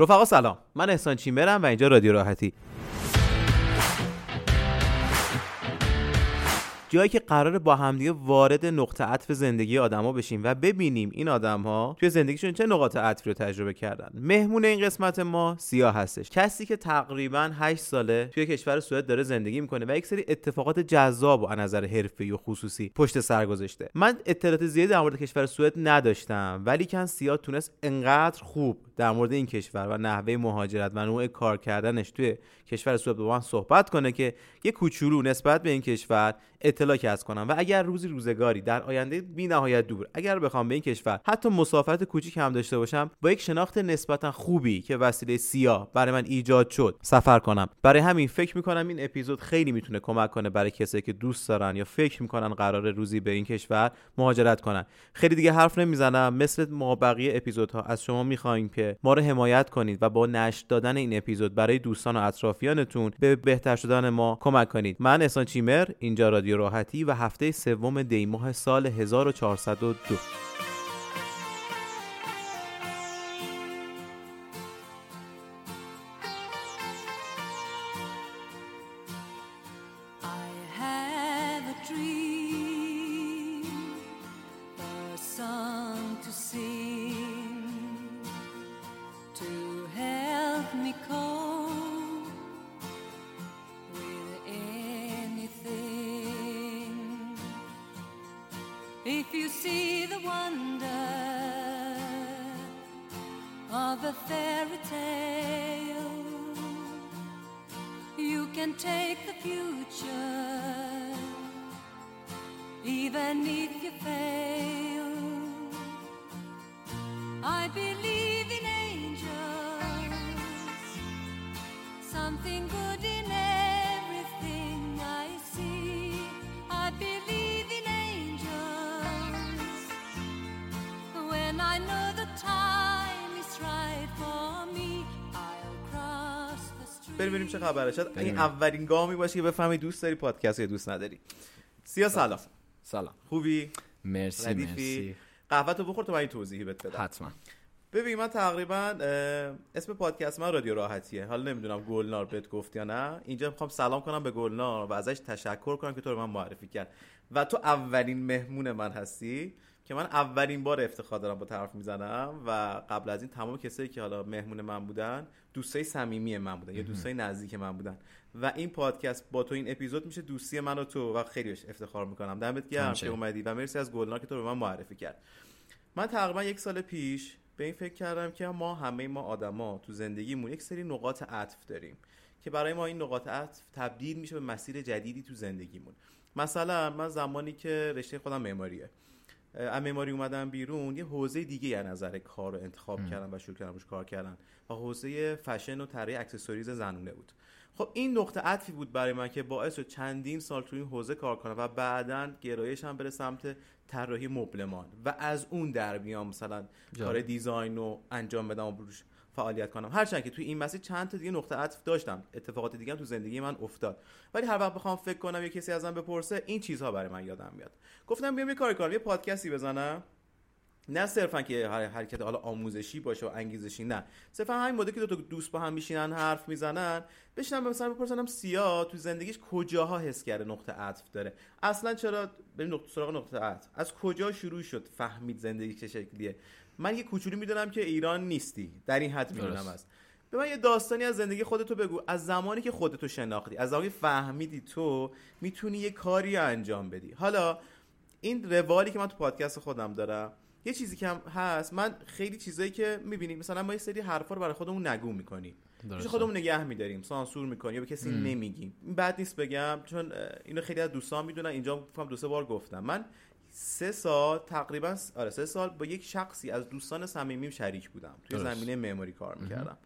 رفقا سلام. من احسان چیمرم و اینجا رادیو راحتی. جایی که قرار با همدیگه وارد نقطه عطف زندگی آدما بشیم و ببینیم این آدم ها توی زندگیشون چه نقاط عطفی رو تجربه کردن. مهمون این قسمت ما سیاه هستش. کسی که تقریبا 8 ساله توی کشور سوئد داره زندگی می‌کنه و یک سری اتفاقات جذاب و از نظر حرفه‌ای و خصوصی پشت سر گذاشته. من اطلاعات زیادی در مورد کشور سوئد نداشتم ولی کن سیاه تونست انقدر خوب در مورد این کشور و نحوه مهاجرت و نوع کار کردنش توی کشور سوئد با من صحبت کنه که یه کوچولو نسبت به این کشور اطلاع کسب کنم و اگر روزی روزگاری در آینده بی نهایت دور اگر بخوام به این کشور حتی مسافرت کوچیک هم داشته باشم با یک شناخت نسبتا خوبی که وسیله سیاه برای من ایجاد شد سفر کنم. برای همین فکر می‌کنم این اپیزود خیلی می‌تونه کمک کنه برای کسایی که دوست دارن یا فکر می‌کنن قرار روزی به این کشور مهاجرت کنن. خیلی دیگه حرف نمی‌زنم. مثل ما بقیه اپیزودها از شما می‌خوایم که ما رو حمایت کنید و با نشر دادن این اپیزود برای دوستان و اطرافیانتون به بهتر شدن ما کمک کنید. من احسان چیمر اینجا رادیو راحتی و هفته سوم دی ماه سال 1402 خبره. شد این اولین گامی باشه که بفهمی دوست داری پادکست یا دوست نداری. سیاه سلام. سلام. خوبی؟ مرسی ردیفی. مرسی. قهوه تو بخور تا من این توضیحی بهت بدم. حتما. ببین من تقریبا اسم پادکست من رادیو راحتیه. حالا نمی‌دونم گلنار بهت گفت یا نه. اینجا می‌خوام سلام کنم به گلنار و ازش تشکر کنم که تو رو من معرفی کرد. و تو اولین مهمون من هستی. که من اولین بار افتخار دارم با طرف می‌زنم و قبل از این تمام کسایی که حالا مهمون من بودن دوستای صمیمی من بودن یا دوستای نزدیک من بودن. و این پادکست با تو این اپیزود میشه دوستی من و تو و خیلی افتخار می‌کنم. دمت گرم. که اومدی و مرسی از گلنار که تو رو به من معرفی کرد. من تقریبا یک سال پیش به این فکر کردم که ما همه ما آدما تو زندگیمون یک سری نقاط عطف داریم که برای ما این نقاط عطف تبدیل میشه به مسیر جدیدی تو زندگیمون. مثلا من زمانی که رشته خودم معماریه. معماری اومدم بیرون یه حوزه دیگه از نظر کار رو انتخاب کردم و شروع کردم روش کار کردن و حوزه فشن و طراحی accessories زنونه بود. خب این نقطه عطفی بود برای من که باعث شد چندین سال تو این حوزه کار کنم و بعدا گرایشم بره سمت طراحی مبلمان و از اون در بیام مثلا کار design رو انجام بدم و روش فعالیت کنم. هرچند که توی این مسیر چند تا دیگه نقطه عطف داشتم. اتفاقات دیگه هم تو زندگی من افتاد. ولی هر وقت بخوام فکر کنم یه کسی ازم بپرسه این چیزها برای من یادم میاد. گفتم بیام یه کاری کنم یه پادکستی بزنم. نه صرفا که هر حرکت حالا آموزشی باشه و انگیزشی نه. صرفا همین مدل که دو تا دوست با هم میشینن حرف می‌زنن بشینم مثلا بپرسنم سیاه تو زندگیش کجاها حس کرده نقطه عطف داره. اصلا چرا بریم نقطه سراغ نقطه عطف؟ از کجا شروع شد فهمید زندگی چه شکلیه؟ من یه کوچولو می‌دونم که ایران نیستی. در این حد می‌دونم. است به من یه داستانی از زندگی خودتو بگو. از زمانی که خودتو شناختی از زمانی فهمیدی تو می‌تونی یه کاری انجام بدی. حالا این روالی که من تو پادکست خودم دارم یه چیزی که هم هست من خیلی چیزایی که می‌بینیم مثلا ما یه سری حرفا رو برای خودمون نگو می‌کنیم. پیش. خودمون نگه میداریم سانسور می‌کنیم یا به کسی نمیگیم. این بد نیست بگم چون اینو خیلی از دوستان می‌دونن. اینجا فکر دو سه بار گفتم. من سه سال تقریبا آره سه سال با یک شخصی از دوستان صمیمیم شریک بودم. توی درست. زمینه معماری کار می‌کردم.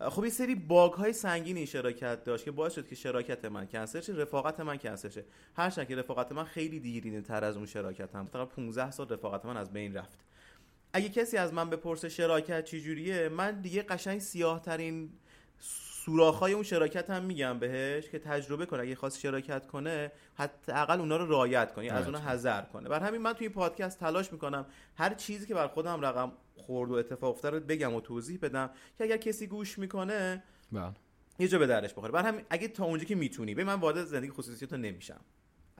خب یه سری باگ های سنگینی شراکت داشت که باعث شد که شراکت من کنسل شه رفاقت من کنسل شه. هرچند که رفاقت من خیلی دیرینه تر از اون شراکتم. تقریبا 15 سال رفاقت من از بین رفت. اگه کسی از من بپرسه شراکت چجوریه من دیگه قشنگ سیاه ترین سوراخ‌های اون شراکت هم میگم بهش که تجربه کنه اگه خواست شراکت کنه حداقل اونا رو رعایت کنه یعنی از رعایت اونها حذر کنه. بر همین من توی این پادکست تلاش می‌کنم هر چیزی که بر خودم رقم خورد و اتفاق افتاده رو بگم و توضیح بدم که اگر کسی گوش می‌کنه بله. یه جا به درش بخوره. بر همین اگه تا اونجا که می‌تونی به من وارد زندگی خصوصی تو نمیشم.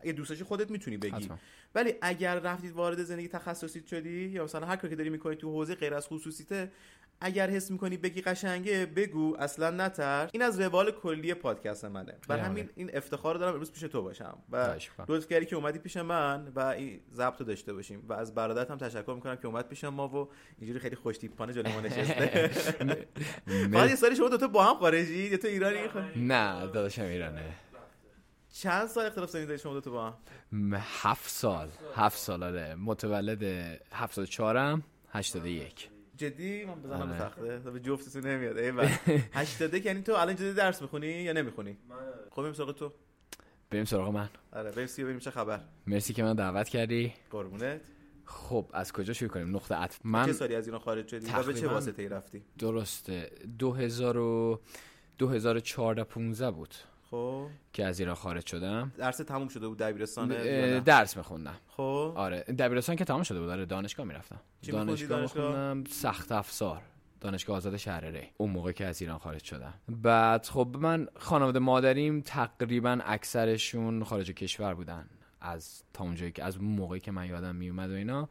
اگه دوست داشتی خودت می‌تونی بگی. حتما. ولی اگر رفتید وارد زندگی تخصصیت شدی یا مثلا هر کاری که داری می‌کنی تو حوزه غیر از خصوصیته اگر حس می‌کنی بگی قشنگه بگو. اصلا نتر این از روال کلی پادکست منه. بر همین این افتخار رو دارم امروز پیش تو باشم. و. لطف کردی که اومدی پیش من و این ضبط رو داشته باشیم. و از برادرت هم تشکر می‌کنم که اومد پیش ما و اینجوری خیلی خوش تیپانه جلوی ما نشسته. فقط یه سالی شما دو تا با هم خارجی؟ یا تو ایرانی؟ نه داداشم ایرانه. چند سال اختلاف سنی دارید شما دو تا با؟ هم م- هفت سال. هفت سال آره. متولد هفتاد چهارم هشتاد یک. جدی؟ من بزنم آره. به تخته به جفتتون نمیاد. ای بابا 80 یعنی تو الان جدی درس می‌خونی یا نمی‌خونی؟ خب بریم سراغ تو. بریم سراغ من. آره بریم سی بریم چه خبر. مرسی که من دعوت کردی. قربونت. خب از کجا شروع کنیم؟ نقطه عطف چه من سالی از ایران خارج شدی؟ و به چه واسطه ای رفتی؟ درسته. دو هزار و دو هزار و چهارده پونزه بود. خب. که از ایران خارج شدم. درس تموم شده بود دبیرستان؟ درس میخوندم. خب. آره. دبیرستان که تمام شده بود. آره دانشگاه می‌رفتم. دانشگاه؟ می‌خوندم. سخت افزار. دانشگاه آزاد شهر ری اون موقع که از ایران خارج شدم. بعد خب من خانواده مادریم تقریبا اکثرشون خارج کشور بودن. از تا اونجایی که از موقعی که من یادم میومد و اینا.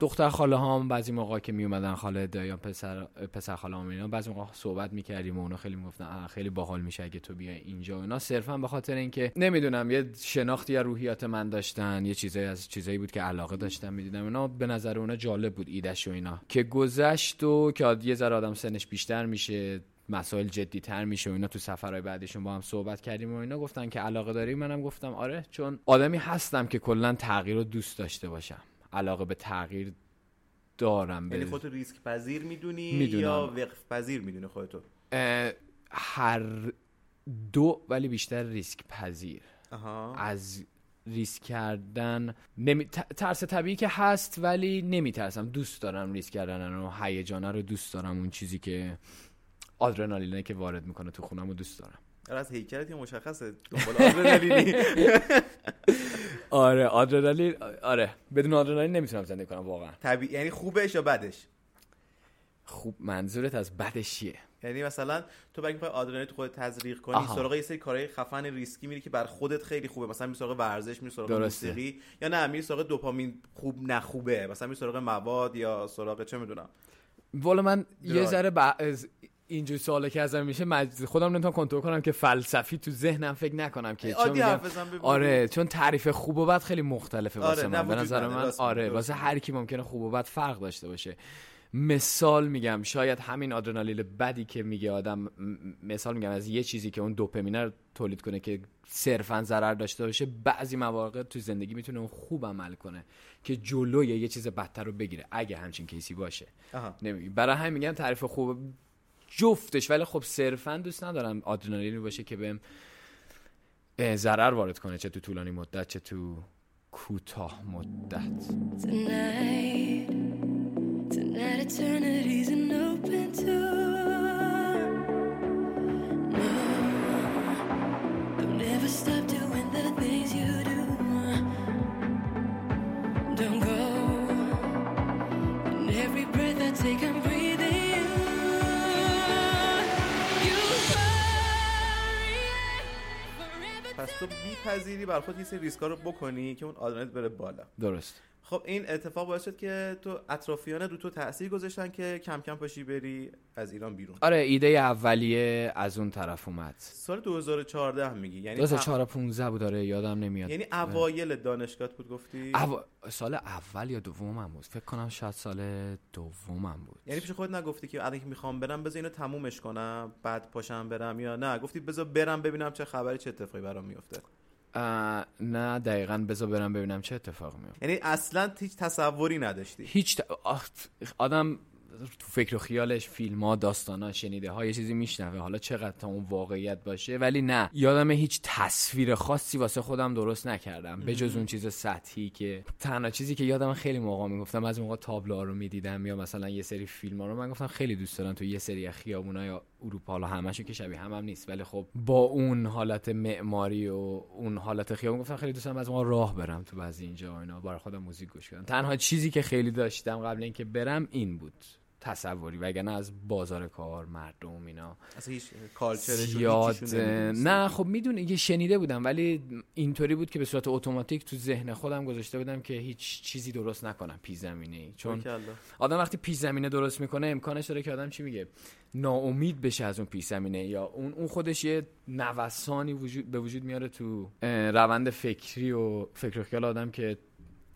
دختر خاله هام بعضی موقع که می اومدن خاله دایان پسر پسر خاله هام اینا بعضی موقع صحبت می‌کردیم و اونا خیلی می‌گفتن "اه، خیلی باحال میشه اگه تو بیای اینجا. و اینا. صرفا به خاطر اینکه نمی‌دونم یه شناختی از روحیات من داشتن یه چیزایی از چیزایی بود که علاقه داشتم می‌دیدم. اینا به نظر اونا جالب بود ایدش و اینا. که گذشت و که یه ذره آدم سنش بیشتر میشه مسائل جدی تر میشه و اینا تو سفرهای بعدیشون با هم صحبت کردیم و اینا گفتن که علاقه داری؟ منم گفتم آره چون آدمی هستم که کلا تغییر رو دوست داشته باشم. علاقه به تغییر دارم یعنی خودتو ریسک پذیر می‌دونی می‌دونم. یا وقف پذیر می‌دونی خودتو؟ هر دو ولی بیشتر ریسک پذیر آها. از ریسک کردن نمی... ترس طبیعی که هست ولی نمیترسم. دوست دارم ریسک کردن و هیجانه رو دوست دارم. اون چیزی که آدرنالینه که وارد می‌کنه تو خونم رو دوست دارم. آره از هیکلت یه مشخصه. دنبال آدرنالینی. آره آدرنالین آره بدون آدرنالین نمی‌تونم زندگی کنم واقعا. طبیعی یعنی خوبش یا بدش؟ خوب منظورت از بدش چیه؟ یعنی مثلا تو برای اینکه آدرنالین تو خودت تزریق کنی آها. سراغ یه سری کارهای خفن ریسکی میری که بر خودت خیلی خوبه. مثلا میری سراغ ورزش میری سراغ. موسیقی یا نه میری سراغ دوپامین خوب نخوبه. مثلا میری سراغ مواد یا سراغ چه می‌دونم. والا من یه. ذره ب... اینجور سوالا که ازم میشه مج... خودم نمی‌تونم کنترل کنم که فلسفی تو ذهنم فکر نکنم که چون میگم-. آره چون تعریف خوب و بد خیلی مختلفه آره، واسه من به نظر من آره واسه. هر کی ممکنه خوب و بد فرق داشته باشه مثال میگم شاید همین آدرنالین بدی که میگه آدم مثال میگم از یه چیزی که اون دوپامینه رو تولید کنه که صرفا ضرر داشته باشه بعضی مواقع تو زندگی می‌تونه اون خوب عمل کنه که جلوی یه چیز بدتر رو بگیره اگه همچین کیسی باشه آها. نمیگی برای همین میگم تعریف خوب جفتش. ولی خب صرفا دوست ندارم آدرنالینی باشه که بهم ضرر وارد کنه چه تو طولانی مدت چه تو کوتاه مدت. Don't ever تو میپذیری بر خود یه سری ریسکا رو بکنی که اون آدرنالین بره بالا. درست. خب این اتفاق باعث شد که تو اطرافیان رو تو تاثیر گذاشتن که کم کم پاشی بری از ایران بیرون. آره ایده اولیه از اون طرف اومد. سال 2014 هم میگی یعنی 2015 بود آره یادم نمیاد. یعنی اوایل دانشگاهت بود گفتی؟ او... سال اول یا دومم بود. فکر کنم شاید سال دومم بود. یعنی پیش خود نگفتی که الان که می‌خوام برم بذار اینو تمومش کنم بعد پاشم برم یا نه؟ گفتی بذار برم ببینم چه خبری چه اتفاقی برام میفته نه دقیقا بذار برم ببینم چه اتفاق میفته. یعنی اصلا هیچ تصوری نداشتی؟ هیچ ت- آدم تو فکر و خیالش فیلم ها داستان ها شنیده ها یه چیزی میشنوه. حالا چقدر تا اون واقعیت باشه. ولی نه یادم هیچ تصویر خاصی واسه خودم درست نکردم. به جز اون چیز سطحی که تنها چیزی که یادم خیلی موقع می‌گفتم از موقع تابلوها رو می‌دیدم یا مثلا یه سری فیلم ها رو من گفتم خیلی دوست دارم تو یه سری خیابونا یا اروپا حالا همشو که شبیه هم, هم نیست ولی خب با اون حالت معماری و اون حالت خیابون گفتم خیلی دوست دارم از ما راه برم تو بعضی اینجا اینا. برای خودم موزیک گوش کنم تنها چیزی که خیلی داشتم قبل اینکه برم این بود. تصوری وگرنه از بازار کار مردم اینا. اصلا هیچ زیاد نه خب می‌دونی یه شنیده بودم ولی اینطوری بود که به صورت اتوماتیک تو ذهن خودم گذاشته بودم که هیچ چیزی درست نکنم پیش زمینه ای. چون آدم وقتی پیش زمینه درست می‌کنه امکانش داره که آدم چی میگه ناامید بشه از اون پیش زمینه. یا اون اون خودش یه نوسانی وجود به وجود میاره تو روند فکری و فکر و خیال آدم که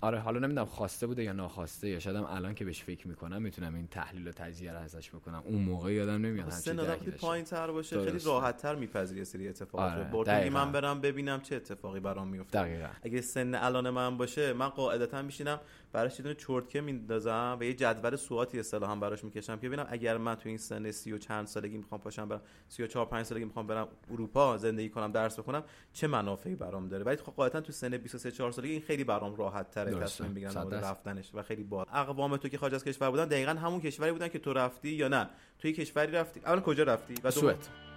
آره حالا نمی‌دونم خواسته بوده یا ناخواسته یا شاید الان که بهش فکر می‌کنم می‌تونم این تحلیل و تجزیه رو ازش بکنم اون موقع یادم نمیاد سن وقتی. پایین تر باشه خیلی درسته. راحت تر میپذیره سری اتفاقات آره،. من برم ببینم چه اتفاقی برام میفته دقیقا اگه سن الان من باشه من قاعدتا میشینم براش یه دونه چرتکه میندازم و یه جدول سواتی اصطلاحا براش می‌کشم که ببینم اگر من تو این سن سی و چند سالگی می‌خوام پاشم برم 34 5 سالگی می‌خوام برم اروپا زندگی کنم درس بخونم چه منافعی برام داره؟ ولی خب قاعدتا تو سن 23 4 سالگی این خیلی برام راحت تره. تصمیم بگیرم. رفتنش و خیلی با اقوام تو که خارج از کشور بودن دقیقا همون کشوری بودن که تو رفتی یا نه. توی کشوری رفتی. اول کجا رفتی؟ و سوئد.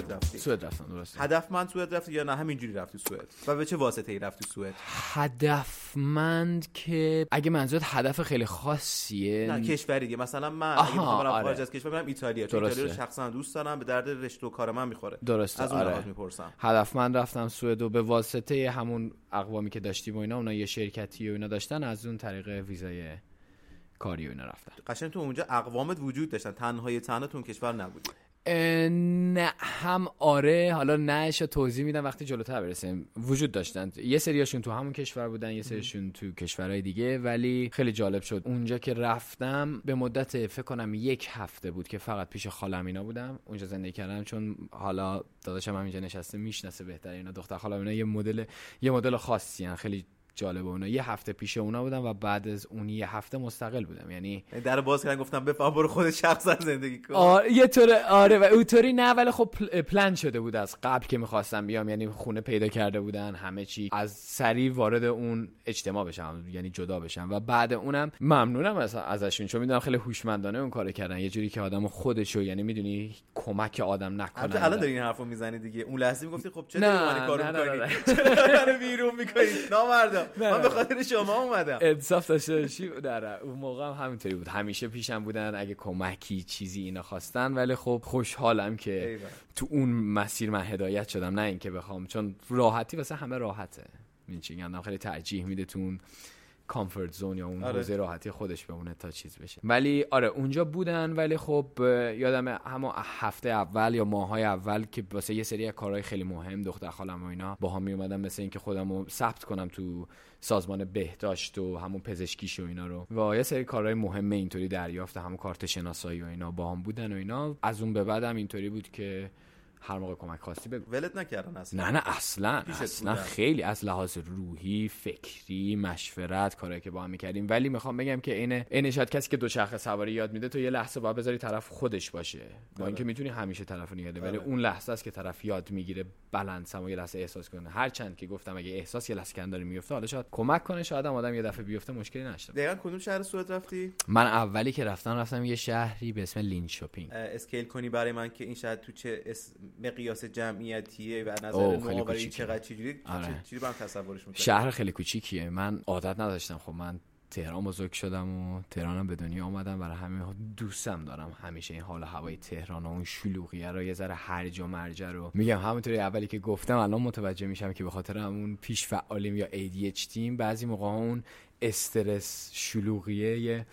سوئد رفتی؟ سوئد رفتم درسته. هدف من سوئد رفتی یا نه؟ همینجوری رفتی سوئد. و به چه واسطه ای رفتی سوئد؟ هدفمند که اگه منظورت هدف خیلی خاصیه نه کشوری دیگه. مثلا من آها، اگه برم آره. خارج از کشور برم ایتالیا. چون درسته. ایتالیا رو شخصا دوست دارم به درد رشته و کار من می‌خوره. درسته از اون آره. می‌پرسم. هدفمند رفتم سوئد و به واسطه همون اقوامی که داشتیم و اینا اونا یه شرکتی و اینا داشتن از اون طریق ویزای کاری و اینا رفتم قشنگ تو اونجا اقوامت وجود داشتن. تنهای تنها تو اون کشور نبودی. اه، نه هم آره حالا نهش توضیح میدم وقتی جلوتر برسیم. وجود داشتن. یه سریاشون تو همون کشور بودن یه سریشون تو کشورهای دیگه ولی خیلی جالب شد. اونجا که رفتم به مدت فکر کنم یک هفته بود که فقط پیش خالم اینا بودم. اونجا زندگی کردم چون حالا داداشم هم اینجا نشسته می‌شناسه بهتر اینا دختر خالم اینا یه مدل یه مدل خاصی هن. خیلی جالبه اونا. یه هفته پیش اونا بودم و بعد از اون یه هفته مستقل بودم. یعنی در باز کردن گفتم بفهم برو خودت شخصا زندگی کن. آره یه طور آره و اونطوری نه ولی خب پل- پلن شده بود از قبل که می‌خواستم بیام. یعنی خونه پیدا کرده بودن همه چی. از سریع وارد اون اجتماع بشم یعنی جدا بشم. و بعد اونم ممنونم از ازشون چون می‌دونم خیلی هوشمندانه اون کارو کردن. یه جوری که آدم خودشو یعنی می‌دونی کمک آدم نکنه الان داری این حرفو می‌زنی دیگه. اون لحظه می‌گفتی خب چه کارو می‌کنی؟ بیرون می‌کنی؟ نامردم من. به خاطر شما اومدم. انصاف داشته باشی؟ نه اون موقع هم همینطوری بود. همیشه پیشم بودن اگه کمکی چیزی اینا خواستن. ولی خب خوشحالم که. تو اون مسیر من هدایت شدم. نه اینکه بخوام. چون راحتی واسه همه راحته. این چی خیلی ترجیح میده تو اون کامفورت زون یا اون آره. حوزه راحتی خودش بمونه تا چیز بشه. ولی آره اونجا بودن ولی خب یادم همون هفته اول یا ماهای اول که واسه یه سری کارهای خیلی مهم دختر خالم و اینا با هم می اومدم مثل اینکه خودم رو ثبت کنم تو سازمان بهداشت و همون پزشکیش و اینا رو. و یه سری کارهای مهم اینطوری دریافت همون کارت شناسایی و اینا با هم بودن و اینا. از اون به بعدم اینطوری بود که هر موقع کمک خواستی بگو. ولت نکردن اصلا. نه نه اصلا اصلا. خیلی از لحاظ روحی فکری مشورت کارهایی که با هم می‌کردیم. ولی می‌خوام بگم که عین عین شاید کسی که دوچرخه سواری یاد میده تو یه لحظه باید بذاری طرف خودش باشه. با اینکه می‌تونی همیشه طرف نگه ولی آره. اون لحظه است که طرف یاد می‌گیره بلنسم و یه لحظه احساس کنه. هرچند که گفتم اگه احساس یه لحظه کن داره میفته حالا شاید کمک کنه شاید هم آدم یه دفعه بیفته مشکلی نشه دقیقا کدوم شهر سوئد رفتی؟ من اولی که رفتم رفتم یه شهری به اسم لینشوپینگ scale کنی برای من که این شهر تو چه اس... مقیاس جمعیتیه و نظر نوآوری. چقدر چجوری آره. چجوری من تصورش می‌کنی؟ شهر خیلی کوچیکیه. من عادت نداشتم. خب من تهران بزرگ شدم و تهرانم به دنیا آمدم. برای همین دوستم دارم همیشه این حال و هوای تهران و اون شلوغیه رو یه ذره هرج و مرج رو. میگم همونطوری اولی که گفتم الان متوجه میشم که به خاطر همون پیش فعالیم یا ADHD ایم بعضی موقع اون استرس شلوغیه یه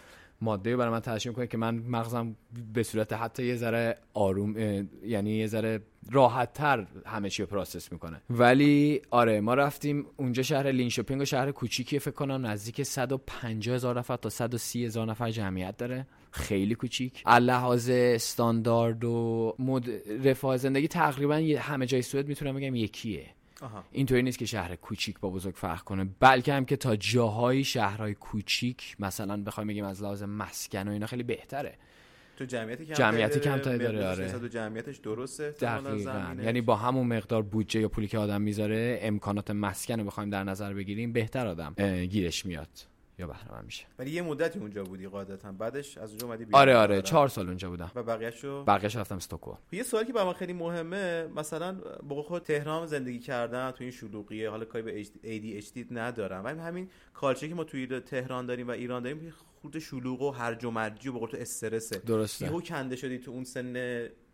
ماده برای من ترشح می‌کنه که من مغزم به صورت حتی یه ذره آروم یعنی یه ذره راحت تر همه چی رو process می‌کنه. ولی آره ما رفتیم اونجا شهر لینشوپینگ و شهر کوچیکیه فکر کنم نزدیک 150 هزار نفر تا 130 هزار نفر جمعیت داره. خیلی کوچیک. لحاظ استاندارد و مد... رفاه زندگی تقریبا همه جای سوئد می‌تونم بگم یکیه. اینطوری نیست که شهر کوچیک با بزرگ فرق کنه بلکه هم که تا جاهای شهرهای کوچیک مثلا بخوایم بگیم از لحاظ مسکن و اینا خیلی بهتره تو جمعیتی کمتری جمعیتی داره، کمتری داره، مقیاسش آره. جمعیتش درسته دقیقا. یعنی با همون مقدار بودجه یا پولی که آدم می‌ذاره امکانات مسکن رو بخوایم در نظر بگیریم بهتر آدم گیرش میاد یا بهره میشه. ولی یه مدتی اونجا بودی قاعدتا. بعدش از اونجا اومدی آره آره آره. چهار سال اونجا بودم. و بقیه‌شو بقیه‌ش رفتم استکهلم یه سوالی که برای من خیلی مهمه مثلا با خود تهران زندگی کردن تو این شلوغیه حالا کاری به ADHD ندارم. ولی همین کالچری که ما توی تهران داریم و ایران داریم خورده شلوغ و هرج و مرجی و به قول تو استرسه. درسته. یهو کنده شدی تو اون سن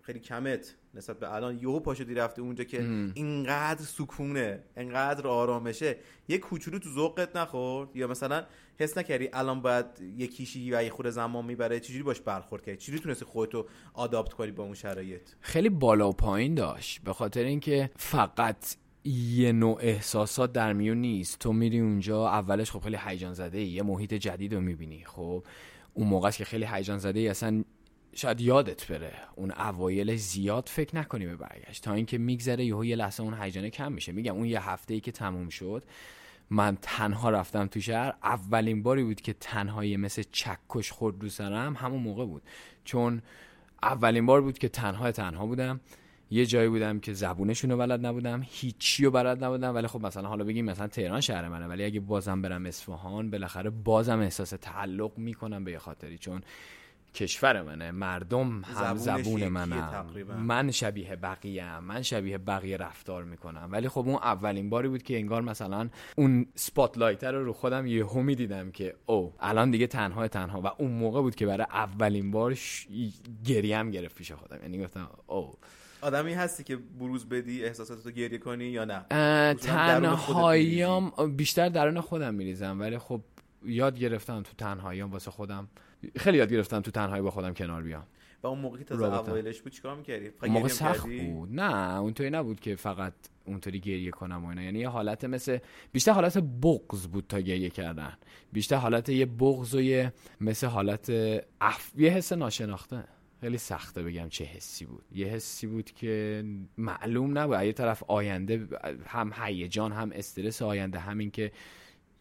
خیلی کمت. نسبت به الان یهو پا شدی رفته اونجا که اینقدر سکونه اینقدر آرامشه. یه کوچولو تو ذوقت نخورد؟ یا مثلا حس نکردی الان باید یکیشی و یه خورده زمان می‌بره؟ چجوری باش برخورد کردی؟ چجوری تونستی خودتو آداپت کنی با اون شرایط؟ خیلی بالا و پایین داشت. به خاطر اینکه فقط یه نوع احساسات در میون نیست. تو میری اونجا اولش خب خیلی هیجان زده ای یه محیط جدید رو می‌بینی. خب اون موقع است که خیلی هیجان زده ای اصلا شاید یادت بره اون اوایل زیاد فکر نکنی به برگشت. تا اینکه میگذره یهو یه لحظه اون هیجانه کم میشه. میگم اون یه هفته ای که تموم شد من تنها رفتم تو شهر. اولین باری بود که تنهایی مثل چکش خورد رو سرم همون موقع بود. چون اولین بار بود که تنها تنها بودم. یه جایی بودم که زبونشون رو بلد نبودم هیچی رو بلد نبودم. ولی خب مثلا حالا بگیم مثلا تهران شهر منه. ولی اگه بازم برم اصفهان بالاخره بازم احساس تعلق می‌کنم به خاطری. چون کشور منه. مردم هم زبون منم. تقریبا. من شبیه بقیه من شبیه بقیه رفتار می‌کنم. ولی خب اون اولین باری بود که انگار مثلا اون سپاتلایت رو رو خودم یهو می‌دیدم که او الان دیگه تنها تنها. و اون موقع بود که برای اولین بار ش... گریم گرفت پیش خودم. یعنی گفتم او آدمی هستی که بروز بدی احساساتتو گریه کنی یا نه؟ تنهاییام بیشتر درون خودم میریزم. ولی خب یاد گرفتم تو تنهاییام واسه خودم خیلی یاد گرفتم تو تنهایی با خودم کنار بیام. و اون موقعی که تازه. اوایلش بود چیکار می‌کردی؟ اون موقع سخت؟ بود. نه اونطوری نبود که فقط اونطوری گریه کنم و اینا. یعنی یه حالت مثل بیشتر حالت بغض بود تا گریه کردن. بیشتر حالت یه بغض و یه مثل حالت اف... یه حس ناشناخته. خیلی سخته بگم چه حسی بود. یه حسی بود که معلوم نبود. یه طرف آینده هم هیجان هم استرس آینده. همین که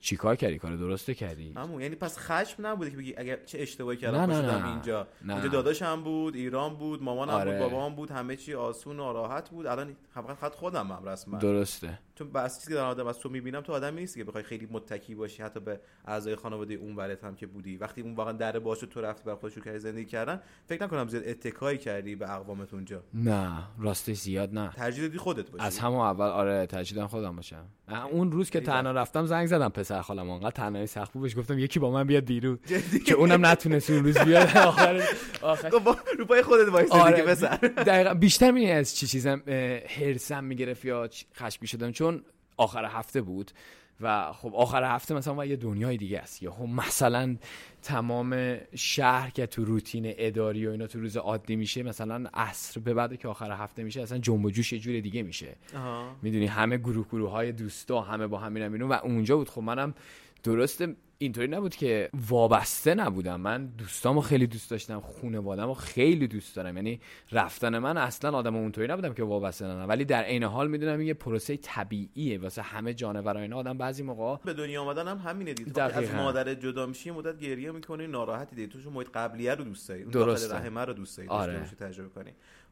چیکار کردی کار درسته کردی همون یعنی پس خشم نبوده که بگی اگر چه اشتباهی کردم نه، نه، نه. اینجا نه. اینجا داداشم بود ایران بود مامانم آره. بود بابام بود همه چی آسون و راحت بود الان فقط خودم هم رسما درسته چون بس چیزی که دارم آدم از تو می‌بینم تو آدمی نیستی که بخوای خیلی متکی باشی حتی به اعضای خانواده اون ورت هم که بودی. وقتی اون واقعا در باشه تو رفتی بر خودت شروع کردی زندگی کردن فکر نکنم زیاد اتکایی کردی به اقوامت اونجا. نه راستش زیاد نه. ترجیح دادی خودت باشی. از همون اول آره تجدیدم خودم باشم. اون روز که تنها رفتم زنگ زدم پسر خالم انقدر تنهایی سخت بود بهش گفتم یکی با من بیاد بیرون. که اونم نتونست اون روز بیاد. آخر آخر رو پای خودت وایس آره دیگه پسر. دقیقا بیشتر می از چی چیزم هرسم می‌گرفت یا چ- خشمگین شدم. چون آخر هفته بود و خب آخر هفته مثلا و یه دنیای دیگه است. یا مثلا تمام شهر که تو روتین اداری و اینا تو روز عادی میشه مثلا عصر به بعد که آخر هفته میشه اصلا جنب و جوش یه جور دیگه میشه. می‌دونی همه گروه گروه های دوستا همه با هم میرن و اونجا بود. خب منم درسته اینطوری نبود که وابسته نبودم. من دوستامو خیلی دوست داشتم خانواده‌مو خیلی دوست دارم. یعنی رفتن من اصلا آدم اونطوری نبودم که وابسته نبودم. ولی در عین حال می‌دونم این یه پروسه طبیعیه. واسه همه جانورا اینا آدم بعضی موقع به دنیا آمدن هم همینه دید. از مادر جدا میشی مدت گریه می‌کنی ناراحتی دیگه. تو محیط قبلیه رو دوست داری. اون درسته. رحمه رو دوست داری. آره. تجربه کنی.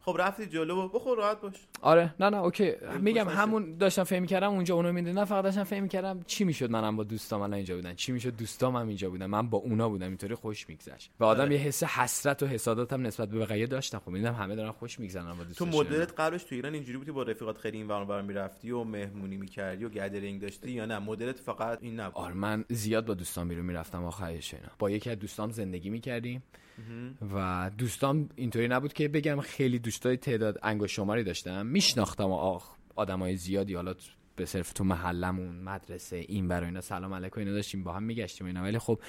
خب رفتی جلو بخور راحت باش. آره. نه نه اوکی. میگم. همون داشتم فهم کردم اونجا اونو می‌دونم نه فقط داشتم فهم کردم چی می‌شد منم با دوستام الان اینجا بودن. چی می‌شد؟ دوستام هم اینجا بودن. من با اونا بودم. اینطوری خوش میگذشت. و آدم آره. یه حس حسرت و حسادت هم نسبت به بقیه داشتم. خب می‌دونم همه دارن خوش میگذرن با تو. مدلت قبلش تو ایران اینجوری بودی با رفیقات خیلی این ور اون ور می‌رفتی و مهمونی می‌کردی و گدرینگ داشتی یا نه؟ مدلت فقط این نبود. آره من زیاد با دوستان بیرون می‌رفتم. آخرش اینا. با یکی از دوستام زندگی می‌کردیم. و دوستام اینطوری نبود که بگم خیلی دوستای تعداد انگشت شماری داشتم. میشناختم آخ آدمای زیادی حالا به صرف تو محلمون مدرسه این برای اینا. سلام علیکم اینا داشتیم با هم میگشتیم اینا. ولی خب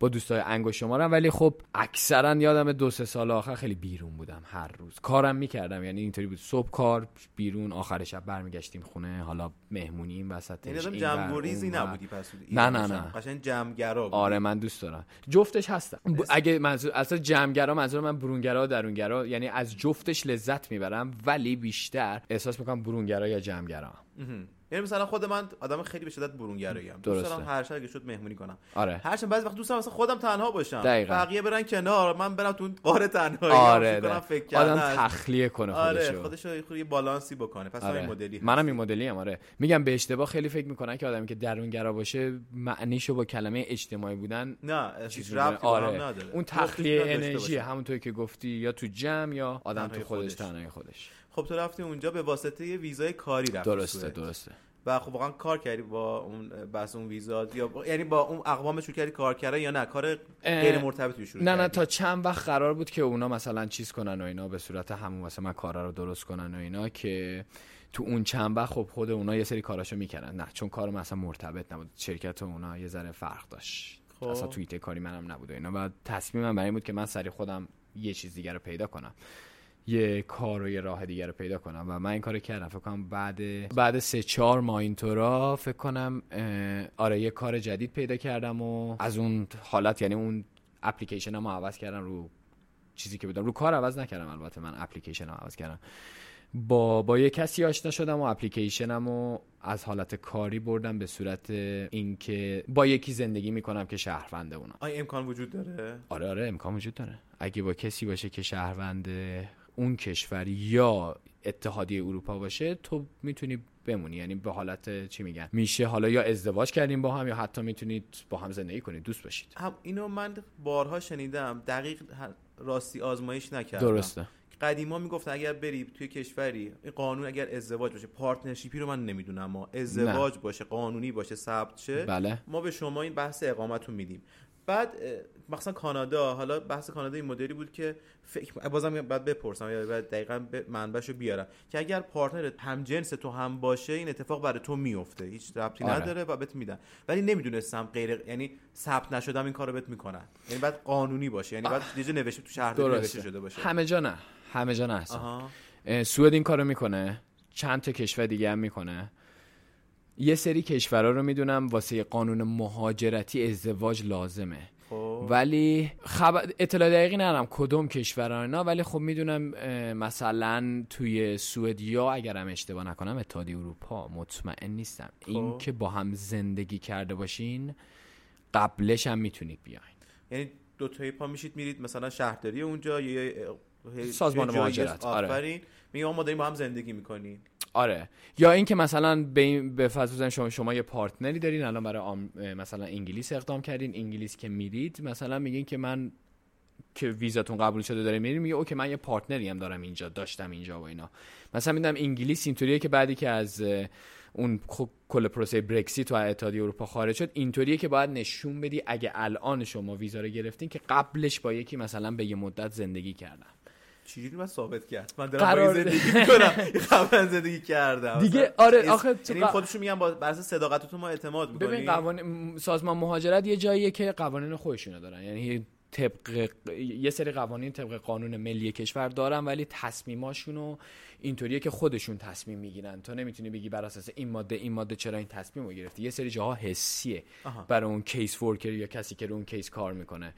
با دوستای انگشت شمارم. ولی خب اکثرا یادم دو سه سال آخر خیلی بیرون بودم هر روز. کارم می‌کردم یعنی اینطوری بود. صبح کار بیرون آخر شب برمیگشتیم خونه. حالا مهمونی این وسط یعنی این ور، جمع گریزی اون ور. نبودی پس نه، نه،. نه. قشنگ جمعگرا. آره من دوست دارم. جفتش هستم. اگه منظور اصلا جمعگرا منظور من برونگرا و درونگرا. یعنی از جفتش لذت می‌برم ولی بیشتر احساس می‌کنم برونگرا یا جمعگرا. یعنی مثلا خود من آدم خیلی به شدت برونگرایی ام. دوست. دارم هر شب اگه شد مهمونی کنم. آره. هرچند بعضی وقت دوست دارم مثلا خودم تنها باشم. دقیقاً. بقیه برن کنار من برم تو غار تنهایی. آره فکر کنم. فکر آدم کردن. تخلیه کنه آره خودشو. یه خورده یه بالانسی بکنه. پس آره. همین مدلی منم این مدلی هم آره. میگم به اشتباه خیلی فکر می‌کنن که آدمی که درونگرا باشه معنیشو با کلمه اجتماعی بودن نه چیز ربطی آره. نداره. اون تخلیه انرژی. همونطوری که گفتی یا تو جمع یا آدم تو خودش خودش. تنهایی خودش. خب تو رفتی اونجا به واسطه یه ویزای کاری رفتی درسته سوئد. درسته. و خب واقعا کار کردی با اون بس اون ویزا یا با- یعنی با اون اقوام شروع کردی کار کردن یا نه؟ کار غیر مرتبطی شروع نه نه کردی؟ تا چند وقت قرار بود که اونا مثلا چیز کنن و اینا به صورت همون مثلا من کارا رو درست کنن و اینا که تو اون چند وقت خب خود اونا یه سری کاراشو می‌کردن. نه چون کار مثلا مرتبط نبود. شرکت اونا یه ذره فرق داشت. خب. اصلا توییت کاری منم نبود و اینا. و تصمیمم برای این بود که من سری خودم یه چیز دیگر رو پیدا کنم. یه کار و یه راه دیگر رو پیدا کنم و من این کارو کردم. فکر کنم بعد بعد سه چهار ماه اینطورا فکر کنم آره یه کار جدید پیدا کردم و از اون حالت یعنی اون اپلیکیشن رو عوض کردم رو چیزی که بودم. رو کار عوض نکردم البته من اپلیکیشن عوض کردم. با با یه کسی آشنا شدم و اپلیکیشنم رو از حالت کاری بردم به صورت اینکه با یکی زندگی می‌کنم که شهرونده اونا. آیا امکان وجود داره؟ آره آره امکان وجود داره. اگه با کسی باشه که شهروند اون کشور یا اتحادیه اروپا باشه تو می‌تونی بمونی. یعنی به حالت چی میگن؟ میشه حالا یا ازدواج کردیم با هم یا حتی می‌تونید با هم زندگی کنید. دوست باشید. هم اینو من بارها شنیدم. دقیق راستی آزماییش نکردم. درسته. قدیما می‌گفتن اگر بری توی کشوری این قانون اگر ازدواج باشه partnership ی رو من نمی‌دونم ما ازدواج باشه قانونی باشه ثبت شه بله. ما به شما این بحث اقامت رو میدیم. بعد مثلا کانادا. حالا بحث کانادا این مدلی بود که فکر بازم بعد بپرسم یا بعد دقیقا به منبعشو بیارم. که اگر partner ت هم جنس تو هم باشه این اتفاق برای تو میفته. هیچ ربطی آره. نداره و بهت میدن. ولی نمی‌دونستم غیر یعنی ثبت نشدم این کارو بهت می‌کنن. یعنی بعد قانونی باشه. یعنی بعد یه جا نوشته تو شهرداری نوشته شده باشه. همه جا نه. همه جا نه سوئد این کارو می‌کنه. چند تا کشور دیگه هم می‌کنه. یه سری کشورها رو می‌دونم واسه قانون مهاجرتی ازدواج لازمه. ولی خبر اطلاع دقیقی ندارم کدوم کشورها اینا ولی خب می‌دونم مثلا توی سوئدیا اگرم اشتباه نکنم اتحادیه اروپا مطمئن نیستم. این که با هم زندگی کرده باشین قبلش هم می‌تونید بیاین. یعنی دو تایی پا میشید میرید مثلا شهرداری اونجا یا سازمان یه جایی مهاجرت، آره. میگه ما داریم با هم زندگی می‌کنیم. آره. یا اینکه مثلا به به فرض شما شما یه partner ی دارین الان برای آم... مثلا انگلیس اقدام کردین انگلیس که میرید مثلا میگین که من که ویزاتون قبول شده داره میریم میگه okay من یه partner ی هم دارم اینجا داشتم اینجا و اینا. مثلا می‌دونم انگلیس اینطوریه که بعدی که از اون خب کل پروسه برکسیت و اتحادیه اروپا خارج شد اینطوریه که باید نشون بدی اگه الان شما ویزا رو گرفتین که قبلش با یکی مثلا به یه مدت زندگی کردم چجوری من ثابت کرد؟ من دارم قرار- زندگی می‌کنم. قبلا زندگی کردم. دیگه، آره، اس- آخه تو یعنی خودشون میگن با بر اساس صداقت تو ما اعتماد می‌کنیم. ببین قوانین سازمان مهاجرت یه جاییه که قوانین خودشونو دارن. یعنی طبق یه سری قوانین طبق قانون ملی کشور دارن ولی تصمیماشونو اینطوریه که خودشون تصمیم می‌گیرن. تو نمی‌تونی بگی بر اساس این ماده این ماده چرا این تصمیم رو گرفتی؟ یه سری جاها حسیه آها. برای اون case worker یا کسی که رو اون case کار می‌کنه.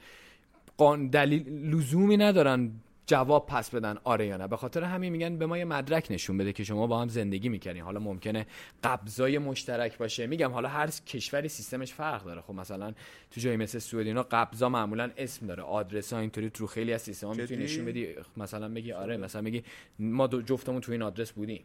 قانونا دلیل لزومی ندارن جواب پس بدن. آره یا نه؟ به خاطر همین میگن به ما یه مدرک نشون بده که شما با هم زندگی می‌کنین حالا ممکنه قبضای مشترک باشه. میگم حالا هر کشوری سیستمش فرق داره. خب مثلا تو جایی مثل سوئد اینا قبضا معمولا اسم داره. آدرس ها اینطوری تو خیلی از سیستم ها می‌تونی؟ نشون بدی. مثلا بگی آره مثلا بگی ما دو جفتمون تو این آدرس بودیم.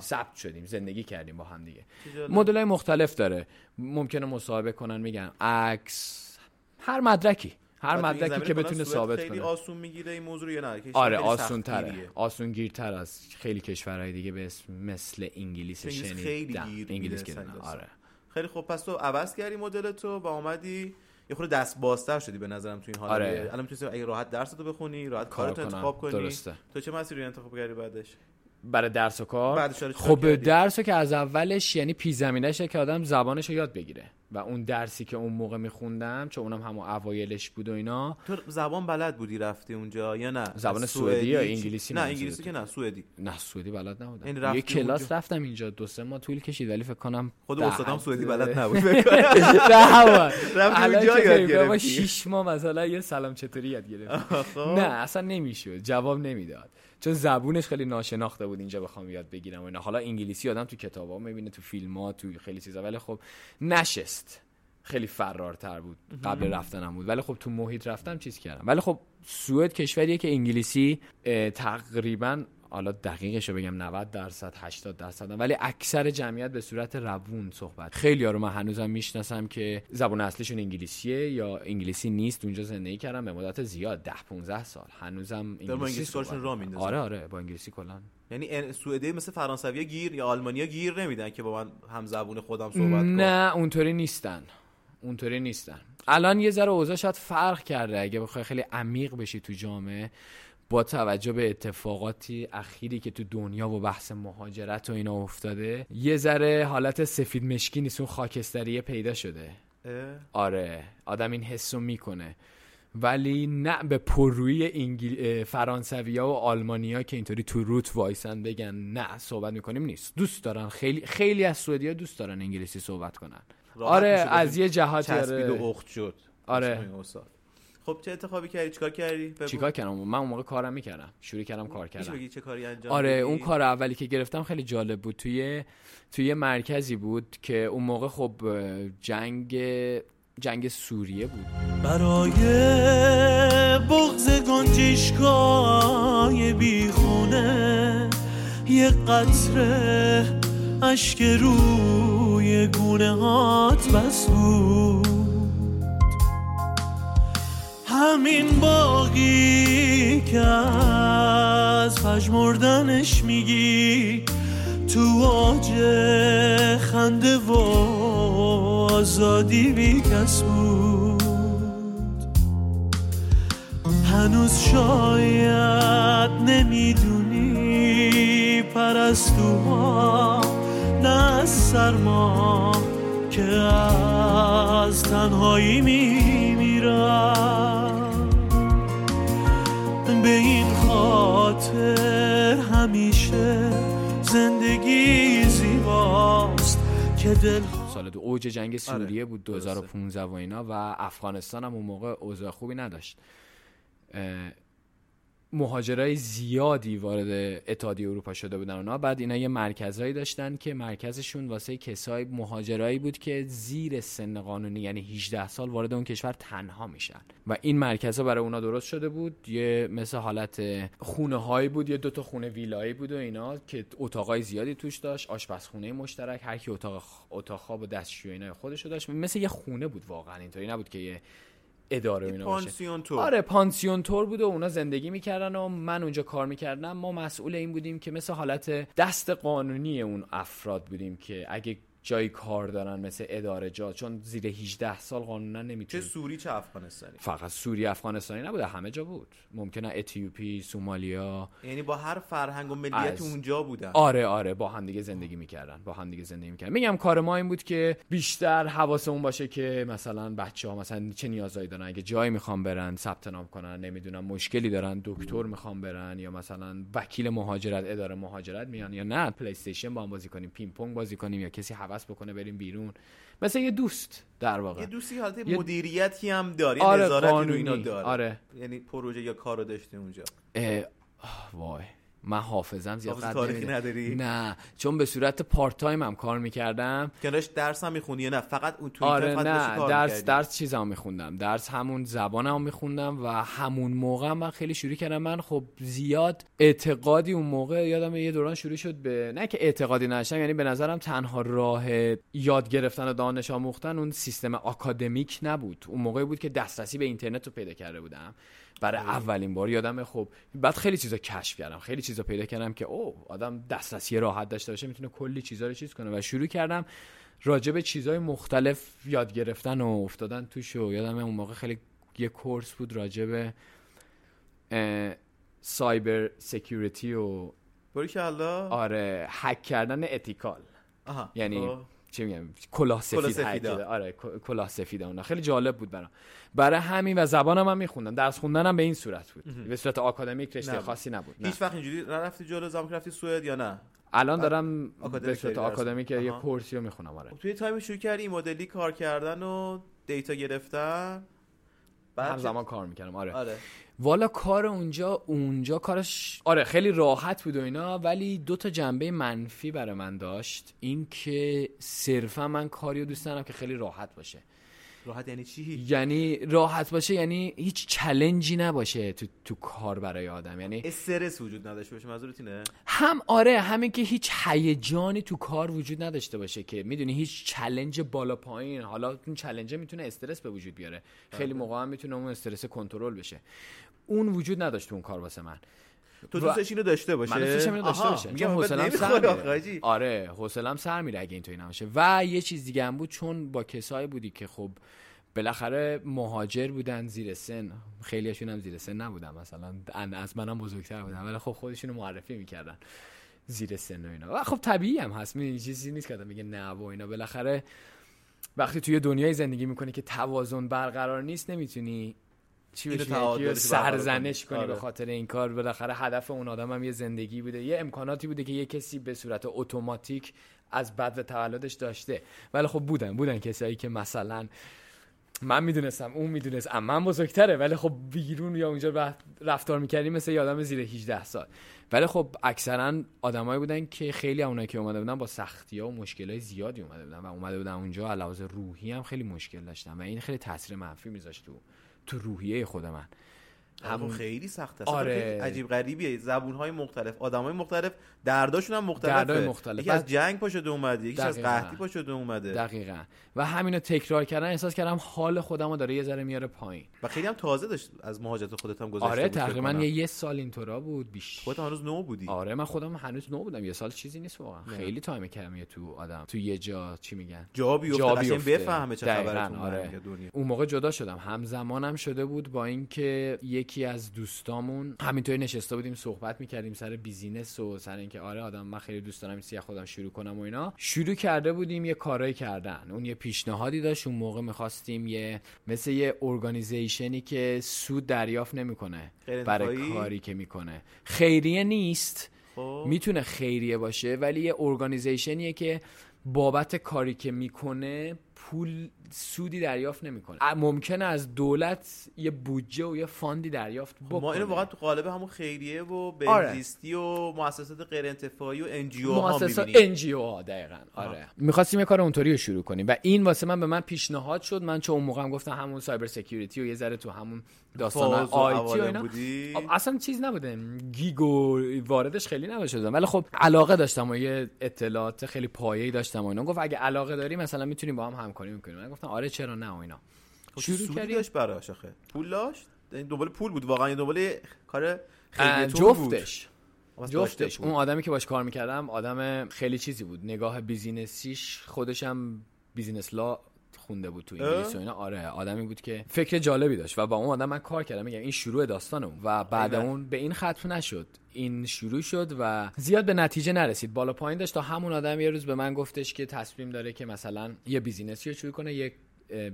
ثبت شدیم. زندگی کردیم با هم دیگه. مدل مختلف داره. ممکنه مصاحبه کنن میگن عکس. هر مدرکی. هر مدرکی که بتونه ثابت خیلی کنه. آسون می‌گیره این موضوع یا نه؟ کشور آره خیلی آسون تره. آسون گیرتر از خیلی کشورهای دیگه به اسم مثل انگلیس شنیدم خیلی گیر انگلیس گیر آره. خیلی خوب. پس تو عوض کردی مدل تو و اومدی یه خورده دست بازتر شدی به نظرم تو این حال آره. الان می‌تونی اگه راحت درس تو بخونی راحت کار کارت. انتخاب کنی. درسته. تو چه مسیری انتخاب کردی بعدش؟ برای درس و کار؟ خب؟ درس که از اولش یعنی پی زمینشه که آدم زبانش رو یاد بگیره. و اون درسی که اون موقع میخوندم چون اونم همون اوایلش بود و اینا. تو زبان بلد بودی رفتی اونجا یا نه؟ زبان سوئدی یا انگلیسی نه؟ انگلیسی که نه سوئدی. نه سوئدی بلد نبودم. یه کلاس اونجا؟ رفتم اینجا دو سه ماه طول کشید ولی فکر کنم خود استادم سوئدی بلد نبود. رفتی اونجا یاد گرفتی. شیش ماه مثلا یه سلام چطوری یاد گرفت خب. نه اصلا نمی‌شد جواب نمی‌داد. چون زبونش خیلی ناشناخته بود اینجا بخوام یاد بگیرم و اینا. حالا انگلیسی آدم تو کتابا می‌بینه تو فیلم ها تو خیلی چیزا. ولی خب نشست. خیلی فرارتر بود. قبل رفتنم بود. ولی خب تو محیط رفتم چیز کردم. ولی خب سوئد کشوریه که انگلیسی تقریبا حالا دقیقش رو بگم 90 درصد 80 درصد ولی اکثر جمعیت به صورت روون صحبت. خیلی رو من هنوزم می‌شناسم که زبان اصلیشون انگلیسیه یا انگلیسی نیست. اونجا زندگی کردم به مدت زیاد 10 15 سال. هنوزم انگلیسی, انگلیسی صحبت کارشون. میندازن. آره آره با انگلیسی کلا. یعنی سوئدی مثل فرانسوی گیر یا آلمانیا گیر نمیدن که با من هم زبون خودم صحبت کنم نه اونطوری نیستن. اونطوری نیستن. الان یه ذره اوضاع شاید فرق کرده. اگه بخوای خیلی عمیق بشی تو جامعه با توجه به اتفاقاتی اخیری که تو دنیا و بحث مهاجرت و اینا افتاده یه ذره حالت سفید مشکی نیست اون خاکستریه پیدا شده اه؟ آره آدم این حسو می‌کنه ولی نه به پررویی انگل... فرانسویا و آلمانیا که اینطوری تو روت وایسن بگن نه صحبت می‌کنیم نیست دوست دارن خیلی خیلی از سعودیا دوست دارن انگلیسی صحبت کنن آره از. یه جهاتی چسبید آره. و اخت شد آره. خب چه انتخابی کردی؟ چیکار کردی. چیکار کردم؟ من اون موقع کارم می‌کردم. شروع کردم کار کردم. چه کاری انجام آره؟ اون کار اولی که گرفتم خیلی جالب بود. توی توی یه مرکزی بود که اون موقع خب جنگ جنگ سوریه بود. برای بغز گنجشکای بیخونه یه قطره اشک روی گونه هات بس بود. همین باقی که از پژمردنش میگی تو آج خنده و آزادی بی کس بود. هنوز شاید نمی‌دونی پرستوها نه از سرما که از تنهایی میمیرم به این خاطر همیشه زندگی زیباست که دل سال دو اوج جنگ سوریه آره، بود درسته. 2015 و اینا و افغانستان هم اون موقع اوضاع خوبی نداشت مهاجرای زیادی وارد اتحادیه اروپا شده بودن اونا. بعد اینا یه مرکزهایی داشتن که مرکزشون واسه کسای مهاجرایی بود که زیر سن قانونی یعنی 18 سال وارد اون کشور تنها میشن. و این مرکزها برای اونا درست شده بود. یه مثل حالت خونه هایی بود یه دوتا خونه ویلایی بود و اینا که اتاقای زیادی توش داشت. آشپزخونه مشترک هر کی اتاق اتاق خواب و دستشویی خودشو داشت. مثل یه خونه بود واقعا. اینطوری نبود که یه اداره و یه اینا باشه. پانسیون تو آره پانسیون تور بود و اونا زندگی می‌کردن و من اونجا کار می‌کردم. ما مسئول این بودیم که مثل حالت سرپرست قانونی اون افراد بودیم که اگه جایی کار دارن مثل اداره جا چون زیر 18 سال قانونا چه نمی‌تونه سوری چه افغانستانی؟ فقط سوریه افغانستانی نبوده همه جا بود. ممکنه اتیوپی سومالیا. یعنی با هر فرهنگ و ملیت از- اونجا بودن. آره آره با هم دیگه زندگی می‌کردن با هم دیگه زندگی می‌کردن. میگم کار ما این بود که بیشتر حواسمون باشه که مثلا بچه ها مثلا چه نیازایی دارن. اگه جایی می‌خوان برن ثبت نام کنن نمی‌دونم مشکلی دارن دکتر می‌خوان برن یا مثلا وکیل مهاجرت اداره مهاجرت میان یا نه. پلی استیشن با هم بازی کنیم پینگ پونگ بازی کنیم یا کسی حوس بکنه بریم بیرون. مثل یه دوست در واقع. یه دوستی حالت یه- مدیریتی هم داره آره نظارتی رو اینا داره. آره. یعنی پروژه یا کارو داشته اونجا. اه، آه، وای. من حافظم زیاد حافظه قد تاریخی. نداری؟ نه چون به صورت پارت تایم هم کار می‌کردم کنارش درس هم می‌خونی نه فقط اون توی آره نه درس می‌کردی؟ درس چیزام میخوندم درس همون زبانم میخوندم و همون موقع من خیلی شروع کردم من خب زیاد اعتقادی اون موقع یادم یه دوران شروع شد به نه که اعتقادی نشم یعنی به نظرم تنها راه یاد گرفتن و دانش آموختن اون سیستم آکادمیک نبود اون موقعی بود که دسترسی به اینترنت رو پیدا کرده بودم برای اولین بار یادم خب بعد خیلی چیزا کشف کردم. خیلی چیزا پیدا کردم که اگه آدم دسترسی راحت داشته باشه می‌تونه کلی چیزا رو چیز کنه. و شروع کردم راجع به چیزهای مختلف یاد گرفتن و افتادن توش و یادم اون موقع خیلی یه course بود راجع به cyber security و باری که آره هک کردن ethical. آها یعنی خب. چی میگم کلاه سفید. آره کلاه سفید اونا خیلی جالب بود برام برای همین و زبانم هم میخوندم درس خوندنم به این صورت بود به صورت آکادمیک رشته. خاصی نبود نه. هیچ وقت اینجوری نرفتی جلو زمان که رفتی سوئد یا نه الان دارم به صورت آکادمیک. یه. course ی رو می‌خونم آره خب توی time شروع کردی مدلی کار کردن و data گرفتن همزمان کار می‌کردم آره. آره. والا کار اونجا اونجا کارش آره خیلی راحت بود و اینا ولی دو تا جنبه منفی برای من داشت. این که صرفا من کاری رو دوست ندارم که خیلی راحت باشه. راحت یعنی چی؟ یعنی راحت باشه یعنی هیچ challenge ی نباشه تو, تو کار برای آدم. یعنی استرس وجود نداشته باشه منظورت اینه هم آره همین که هیچ هیجانی تو کار وجود نداشته باشه که می‌دونی هیچ challenge بالا پایین. حالا اون challenge می‌تونه استرس به وجود بیاره. خیلی موقع هم می‌تونه اون استرس کنترل بشه. اون وجود نداشت تو اون کار واسه من. تو دوستش اینو داشته باشه؟ من دوستش اینو داشته باشه. میگم حوصله‌ام سر میره. آره حوصله‌ام سر میره اگه اینطوری نباشه. و یه چیز دیگه هم بود چون با کسایی بودی که خب بالاخره مهاجر بودن زیر سن. خیلیشون هم زیر سن نبودن مثلا. از منم بزرگتر بودن. ولی خب خودشونو معرفی می‌کردن زیر سن و اینا. و خب طبیعی هم هست. می چیزی نیست که آدم بگه نه و اینا. بالاخره وقتی توی دنیای زندگی می‌کنی که توازن برقرار نیست نمی‌تونی چی برقرار سرزنش کنی. کنی به آره. خاطر این کار. بالاخره هدف اون آدم هم یه زندگی بوده. یه امکاناتی بوده که یه کسی به صورت اتوماتیک از بد و تولدش داشته. ولی خب بودن بودن کسایی که مثلا من می‌دونستم اون می‌دونست. من بزرگتره. ولی خب بیرون یا اونجا رفت- رفتار می‌کردیم مثل یه آدم زیر 18 سال. ولی خب اکثرا آدمایی بودن که خیلی اونایی که اومده بودن با سختی ها و مشکل های زیادی اومده بودن و اومده بودن اونجا. علاوه روحی هم خیلی مشکل داشتن و این خیلی تاثیر منفی میذاشت تو تو روحیه خود من. همون خیلی سخته. آره. عجیب غریبیه. زبون های مختلف آدم های مختلف درداشون هم مختلفه. دردای مختلف. یکی از جنگ پا شده اومده یکی از. قحطی پا شده اومده. دقیقا. و همینو تکرار کردن احساس کردم حال خودم رو داره یه ذره میاره پایین. و خیلی هم تازه داشت از مهاجرت خودت هم گذشته آره تقریبا. یه, یه سال اینطورا بود بیش. خودت هنوز نو بودی. آره من خودم هنوز نو بودم. یه سال چیزی نیست واقعا. خیلی تایم کمیه تو آدم. تو یه جا چی میگن؟ جا بیفته. بفهمه چه خبره آره. دنیا. اون موقع جدا شدم. همزمانم شده بود با اینکه یکی از دوستامون همینطوری نشسته بودیم صحبت می‌کردیم سر business و سر اینکه آره آدم من خیلی دوست دارم این خودم شروع کنم و اینا. شروع کرده بودیم یه کارایی کردن. اون یه پیشنهادی داشت اون موقع می‌خواستیم یه مثل یه organization ی که سود دریافت نمی‌کنه برای؟ کاری که می‌کنه. خیریه نیست. خب. می‌تونه خیریه باشه ولی یه organization یه که بابت کاری که می‌کنه پول سودی دریافت نمی‌کنه. ممکنه از دولت یه بودجه و یه fund ی دریافت بکنه ما اینو واقعا تو قالب همون خیریه و آره. بهزیستی و مؤسسات غیر انتفاعی و NGO ها مؤسسات می‌بینی. NGO ها دقیقا. آره. می‌خواستیم یه کار اونطوری رو شروع کنیم. و این واسه من به من پیشنهاد شد. من چون اون موقع هم گفتم همون cyber security و یه ذره تو همون داستان IT و اینا. بودی؟ آب- اصلا چیز نبوده. گیگ و واردش خیلی دادم ولی خب علاقه داشتم و یه اطلاعات خیلی پایه‌ای داشتم و اینا. گفت اگه علاقه داری مثلا می‌تونیم با هم همکاری می‌کنیم. من گفتم آره چرا نه و اینا. خب شروع کردیم داشت براش آخه؟ پول داشت؟ این دنبال پول بود واقعا دنبال کار اه، خیریتون بود. جفتش. جفتش. بود. اون آدمی که باش کار می‌کردم آدم خیلی چیزی بود. نگاه business یش خودشم business law خونده بود تو انگلیس و اینا. آره آدمی بود که فکر جالبی داشت. و با اون آدم من کار کردم. میگم این شروع داستان اون و بعد. اون به این ختم نشد. این شروع شد و زیاد به نتیجه نرسید. بالا پایین داشت تا همون آدم یه روز به من گفتش که تصمیم داره که مثلا یه business ی رو شروع کنه یک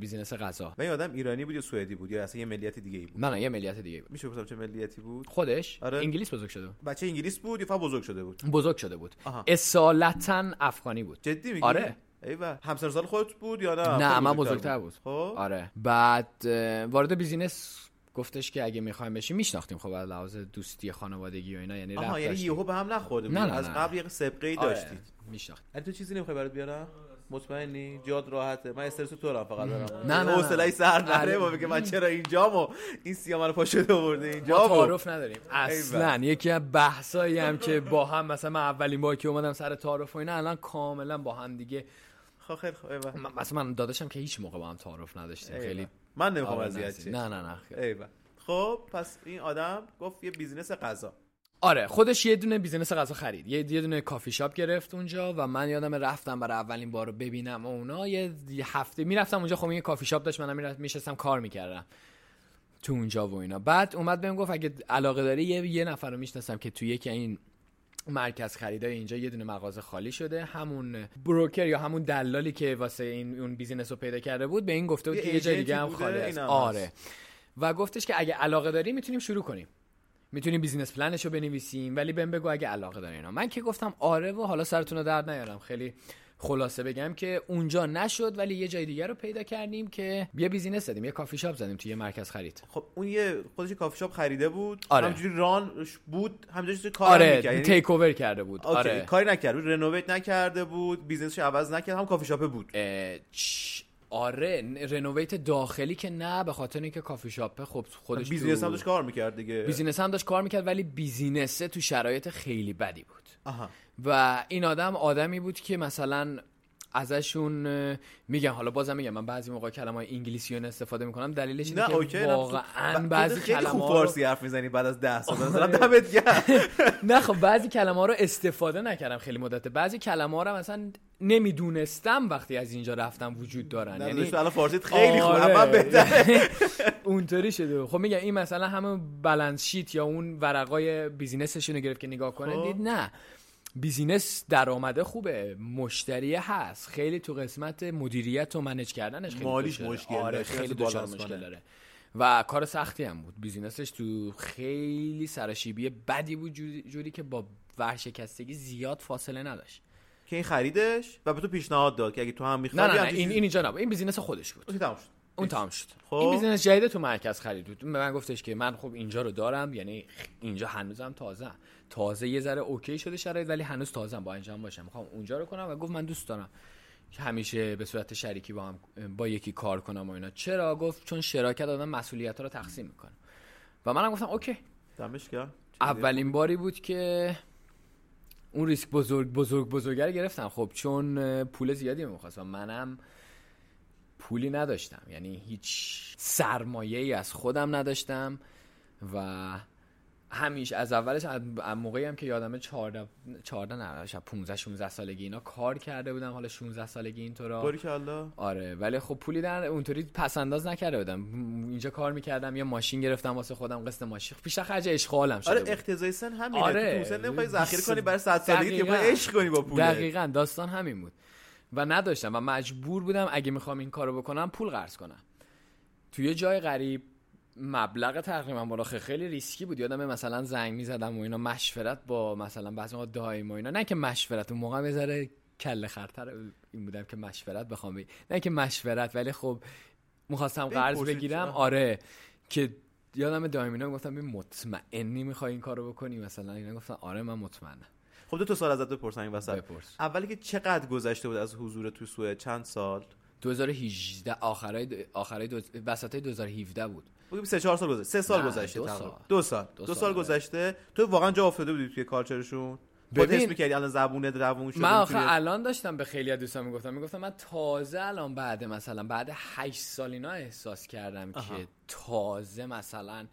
business غذا. و این آدم ایرانی بود یا سوئدی بود؟ یا اصلا یه ملیت دیگه ای بود؟ نه نه یه ملیت دیگه بود. میشه گفتم چه ملیتی بود؟ خودش آره. انگلیس بزرگ شده بود. بچه انگلیس بود یا فقط بزرگ شده بود؟ بزرگ شده بود. آها. اصالتا افغانی بود. جدی میگی؟ آره. ایول هم سن سال خودت بود یا نه؟ نه من بزرگتر بود. خب. آره. بعد وارد business گفتش که اگه می‌خوایم بشیم میشناختیم خب از لحاظ دوستی خانوادگی و اینا یعنی آها یعنی. یهو به هم نخورده نه، نه، از. قبل یه سابقه ای آره، داشتید. میشناخت علی تو چیزی نمی‌خوای برات بیارم؟ مطمئنی؟ جاد راحته. من استرس تو دارم فقط دارم نه، نه،. حوصله سر نره آره. با بگه من چرا اینجام و این سیاه منو پا شده آورده اینجا ما. تعارف نداریم. اصلا. یکی از بحثایی هم که با هم مثلا من اولین بار که اومدم سر تعارف و اینا الان کاملا با هم دیگه خب خیلی خوب ایول. من- مثلا من داداشم که هیچ موقع با هم تعارف نداشتیم. خیلی من نمی‌خوام اذیت. چی. نه نه نه خب پس این آدم گفت یه بیزینس غذا. آره خودش یه دونه business غذا خرید. یه یه دونه کافی شاپ گرفت اونجا و من یادم رفتم برای اولین بار رو ببینم و اونا. یه, هفته می‌رفتم اونجا خب یه کافی شاپ داشت منم میشستم کار می‌کردم تو اونجا و اینا. بعد اومد بهم گفت اگه علاقه داری یه, یه نفر رو می‌شناسم که تو یکی این مرکز خریدای اینجا یه دونه مغازه خالی شده. همون broker یا همون دلالی که واسه این اون business رو پیدا کرده بود به این گفته بود که یه جای دیگه هم خالی است. آره. و گفتش که اگه علاقه داری می‌تونیم شروع کنیم. می‌تونیم business plan ش رو بنویسیم ولی بهم بگو اگه علاقه داری اینا. من که گفتم آره و حالا سرتون رو درد نیارم. خیلی خلاصه بگم که اونجا نشد ولی یه جای دیگه رو پیدا کردیم که یه business زدیم یه کافی شاپ زدیم توی یه مرکز خرید. خب اون یه خودش کافی شاپ خریده بود. آره. همجوری ران بود همجوری کار آره می‌کرد یعنی take over کرده بود. آره. کاری نکرد بود renovate نکرده بود business ش عوض نکرد هم کافی شاپ بود. اه، چ- آره renovate داخلی که نه به خاطر اینکه کافی شاپه خب خودش business تو- هم داشت کار می‌کرد دیگه. business هم داشت کار می‌کرد ولی business ه تو شرایط خیلی بدی بود. آها. و این آدم آدمی بود که مثلا ازشون اه، میگم حالا بازم میگم من بعضی موقع کلمه انگلیسی رو استفاده می‌کنم دلیلش اینه نه که واقعا ب- بعضی خیلی کلمه خوب فارسی حرف می‌زنی بعد از ده سال. مثلا دمت گرم. نه خب بعضی کلمه ها رو استفاده نکردم خیلی مدته. بعضی کلمه ها رو مثلا نمی‌دونستم وقتی از اینجا رفتم وجود دارن. یعنی الان فارسیت خیلی خوب آره. بهتره. اونطوری شده. خب میگم این مثلا همون balance sheet یا اون ورقای business شون رو گرفت که نگاه کنه. خب. دید نه. business درآمده خوبه مشتری هست. خیلی تو قسمت مدیریت و manage کردنش خیلی مالیش مشکل آره خیلی دچار بالانس مشکل. داره. و کار سختی هم بود. business ش تو خیلی سرشیبی بدی بود جوری, که با ورشکستگی زیاد فاصله نداشت. که این خریدش و به تو پیشنهاد داد که اگه تو هم می‌خوای نه, نه این, این اینجا نبود این business خودش بود. okay تمام شد. اون تمام شد. خب. این business جدید تو مرکز خرید بود. به من گفتش که من خب اینجا رو دارم یعنی اینجا هنوزم تازه. تازه یه ذره okay شده شرایط ولی هنوز تازه با اینجا هم باشم می‌خوام اونجا رو کنم و گفت من دوست دارم که همیشه به صورت شریکی با هم با یکی کار کنم و اینا. چرا؟ گفت چون شراکت آدم مسئولیت رو تقسیم می‌کنه. و منم گفتم اوکی. دمش اولین باری بود که اون ریسک بزرگ بزرگ بزرگه گرفتم. خب چون پول زیادی می‌خواست و منم پولی نداشتم. یعنی هیچ سرمایه ای از خودم نداشتم و همیشه از اولش از موقعی هم که یادمه 14 14 نه شاید 15 16 سالگی اینا کار کرده بودم حالا 16 سالگی اینطورا. باری که الله. آره ولی خب پولی در اونطوری پس انداز نکرده بودم. اینجا کار می‌کردم یه ماشین گرفتم واسه خودم قسط ماشین. بیشتر خرج اشغالم شده آره. اقتضای سن همینه. آره. تو سن نمی‌خوای ذخیره کنی برای 100 سالگی که عشق کنی با پول دقیقا داستان همین بود. و نداشتم و مجبور بودم اگه می‌خوام این کارو بکنم پول قرض کنم. توی جای غریب مبلغ تقریبا بالا خیلی, ریسکی بود. یادم مثلا زنگ می‌زدم و اینا مشورت با مثلا بعضی موقع دایم و اینا. نه که مشورت اون موقع یه ذره کله خرتر این بودم که مشورت بخوام. بگی نه که مشورت ولی خب می‌خواستم قرض بگیرم؟ آره. که یادم دایم اینا گفتم ببین مطمئنی می‌خوای این کارو بکنی؟ مثلا اینا گفتن آره من مطمئنم. خب دو تا سال ازت بپرسن این وسط. بپرس. اولی که چقدر گذشته بود از حضور تو سوئد؟ چند سال؟ 2018 آخرای آخرای دو... وسطای 2017 بود. بگیم سه چهار سال گذشته. سه سال گذشته دو تقریبا. سال. دو سال. دو دو سال، آره. گذشته. تو واقعا جا افتاده بودی توی کالچرشون؟ ببین- می‌کردی الان زبونت روون شده من آخه الان داشتم به خیلی از دوستان می‌گفتم. می‌گفتم من تازه الان بعد مثلا بعد 8 سال اینا احساس کردم آها. که تازه مثلا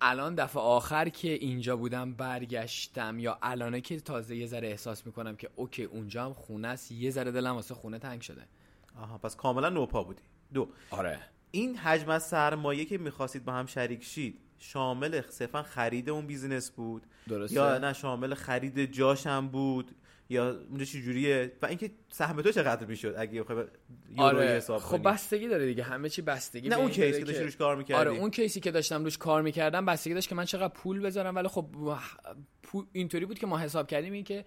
الان دفعه آخر که اینجا بودم برگشتم یا الانه که تازه یه ذره احساس می‌کنم که okay اونجا هم خونه است یه ذره دلم واسه خونه تنگ شده. آها پس کاملا نوپا بودی. دو. آره. این حجم از سرمایه که می‌خواستید با هم شریک شید شامل صرفا خرید اون business بود؟ درسته. یا نه شامل خرید جاش هم بود؟ یا اونجا چه جوریه؟ و اینکه سهم تو چقدر می‌شد اگه یورویی آره. حساب خب؟ بسته داره دیگه. همه چی بستگی نه اون این داره کیس که داشتی روش کار می‌کردی. آره اون کیسی که داشتم روش کار می‌کردم بستگی داشت که من چقدر پول بذارم. ولی خب اینطوری بود که ما حساب کردیم این که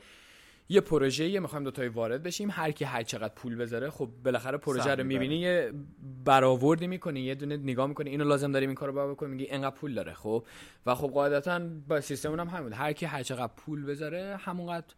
یه پروژه می‌خوایم دوتایی وارد بشیم هر کی هر چقدر پول بذاره خب بالاخره پروژه رو می‌بره. می‌بینی یه برآوردی می‌کنی یه دونه نگاه می‌کنی اینو لازم داریم این کارو باید بکنیم میگی اینقدر پول داره خب و خب قاعدتا با سیستممون هم همین هر کی هر چقدر پول بذاره همونقدر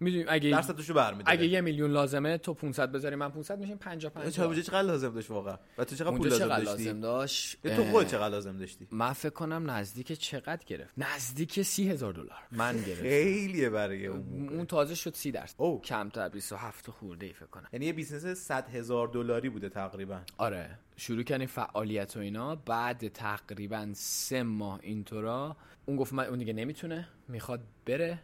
می‌دونیم اگه درصدشو برمیداره. اگه یه میلیون لازمه تو 500 بذاری من 500 میشیم 50 چه 50 بودجه چقدر لازم داشت واقعا؟ و تو چقدر پول لازم چقدر داشتی؟ لازم داشت؟ تو خود چقدر لازم داشتی؟ من فکر کنم نزدیک چقدر گرفت؟ نزدیک سی هزار دلار. من گرفت خیلیه برای اون. اون تازه شد سی درصد. اوه. کمتر 27 خورده ای فکر کنم. یعنی یه business 100 هزار دلاری بوده تقریبا. آره. شروع کردیم فعالیت و اینا. بعد تقریبا سه ماه اینطورا اون گفت من اون دیگه نمی‌تونه. می‌خواد بره.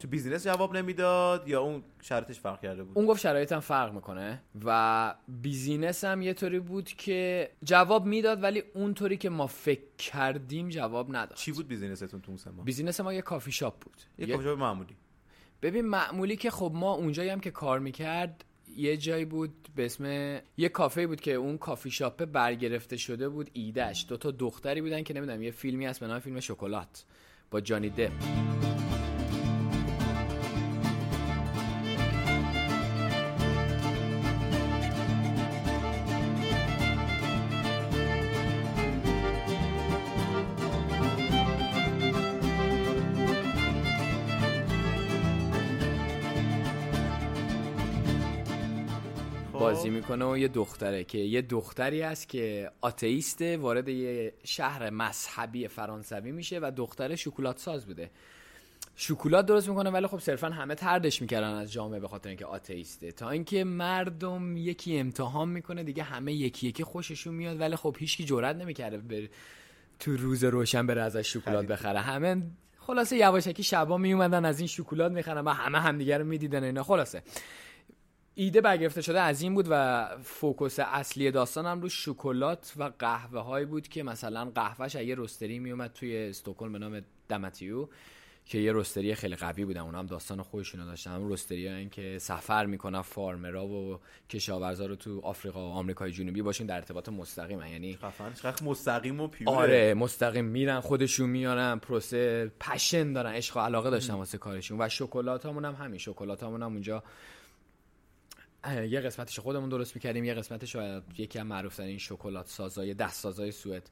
تو business جواب نمی‌داد یا اون شرطش فرق کرده بود؟ اون گفت شرایطم فرق می‌کنه و business هم یه طوری بود که جواب می‌داد ولی اونطوری که ما فکر کردیم جواب نداد. چی بود business تون تو اون سه ماه؟ business ما یه کافی شاپ بود. یه یه- کافی شاپ معمولی. ببین معمولی که خب ما اونجایی هم که کار می‌کرد یه جایی بود به اسم یه کافه بود که اون کافی شاپه برگرفته شده بود ایدهش دو تا دختری بودن که نمی‌دونم یه فیلمی هست به نام فیلم شکلات با جانی دپ. می‌کنه و یه دختره که یه دختری هست که آتئیسته وارد یه شهر مذهبی فرانسوی میشه و دختره شکلات ساز بوده. شکلات درست می‌کنه ولی خب صرفا همه تردش می‌کردن از جامعه به خاطر اینکه آتئیسته. تا اینکه مردم یکی امتحان می‌کنه دیگه همه یکی یکی خوششون میاد ولی خب هیچکی جرئت نمی‌کرده بر تو روز روشن بره ازش شکلات. بخره. همه خلاصه یواشکی شبا میومدن از این شکلات می‌خرن و همه همدیگه رو می‌دیدن اینا. خلاصه. ایده برگرفته شده از این بود و فوکوس اصلی داستان هم رو شکلات و قهوه هایی بود که مثلا قهوهش از یه رستری میومد توی استکهلم به نام دمتیو که یه رستری خیلی قوی بودن. اونا هم داستان خودشونو داشتن. هم رستری این که سفر می‌کنن فارمرا و کشاورزا رو تو آفریقا و آمریکای جنوبی باشون در ارتباط مستقیم یعنی خفن مستقیم و پیوره. آره مستقیم میرن خودشون میارن پروسه پشن دارن عشق و علاقه داشتن واسه کارشون. و شکلات هم همین. شکلات هم اونجا یه قسمتش خودمون درست می‌کردیم یه قسمتش یکی هم معروف این شکلات سازای دست سازای سوئد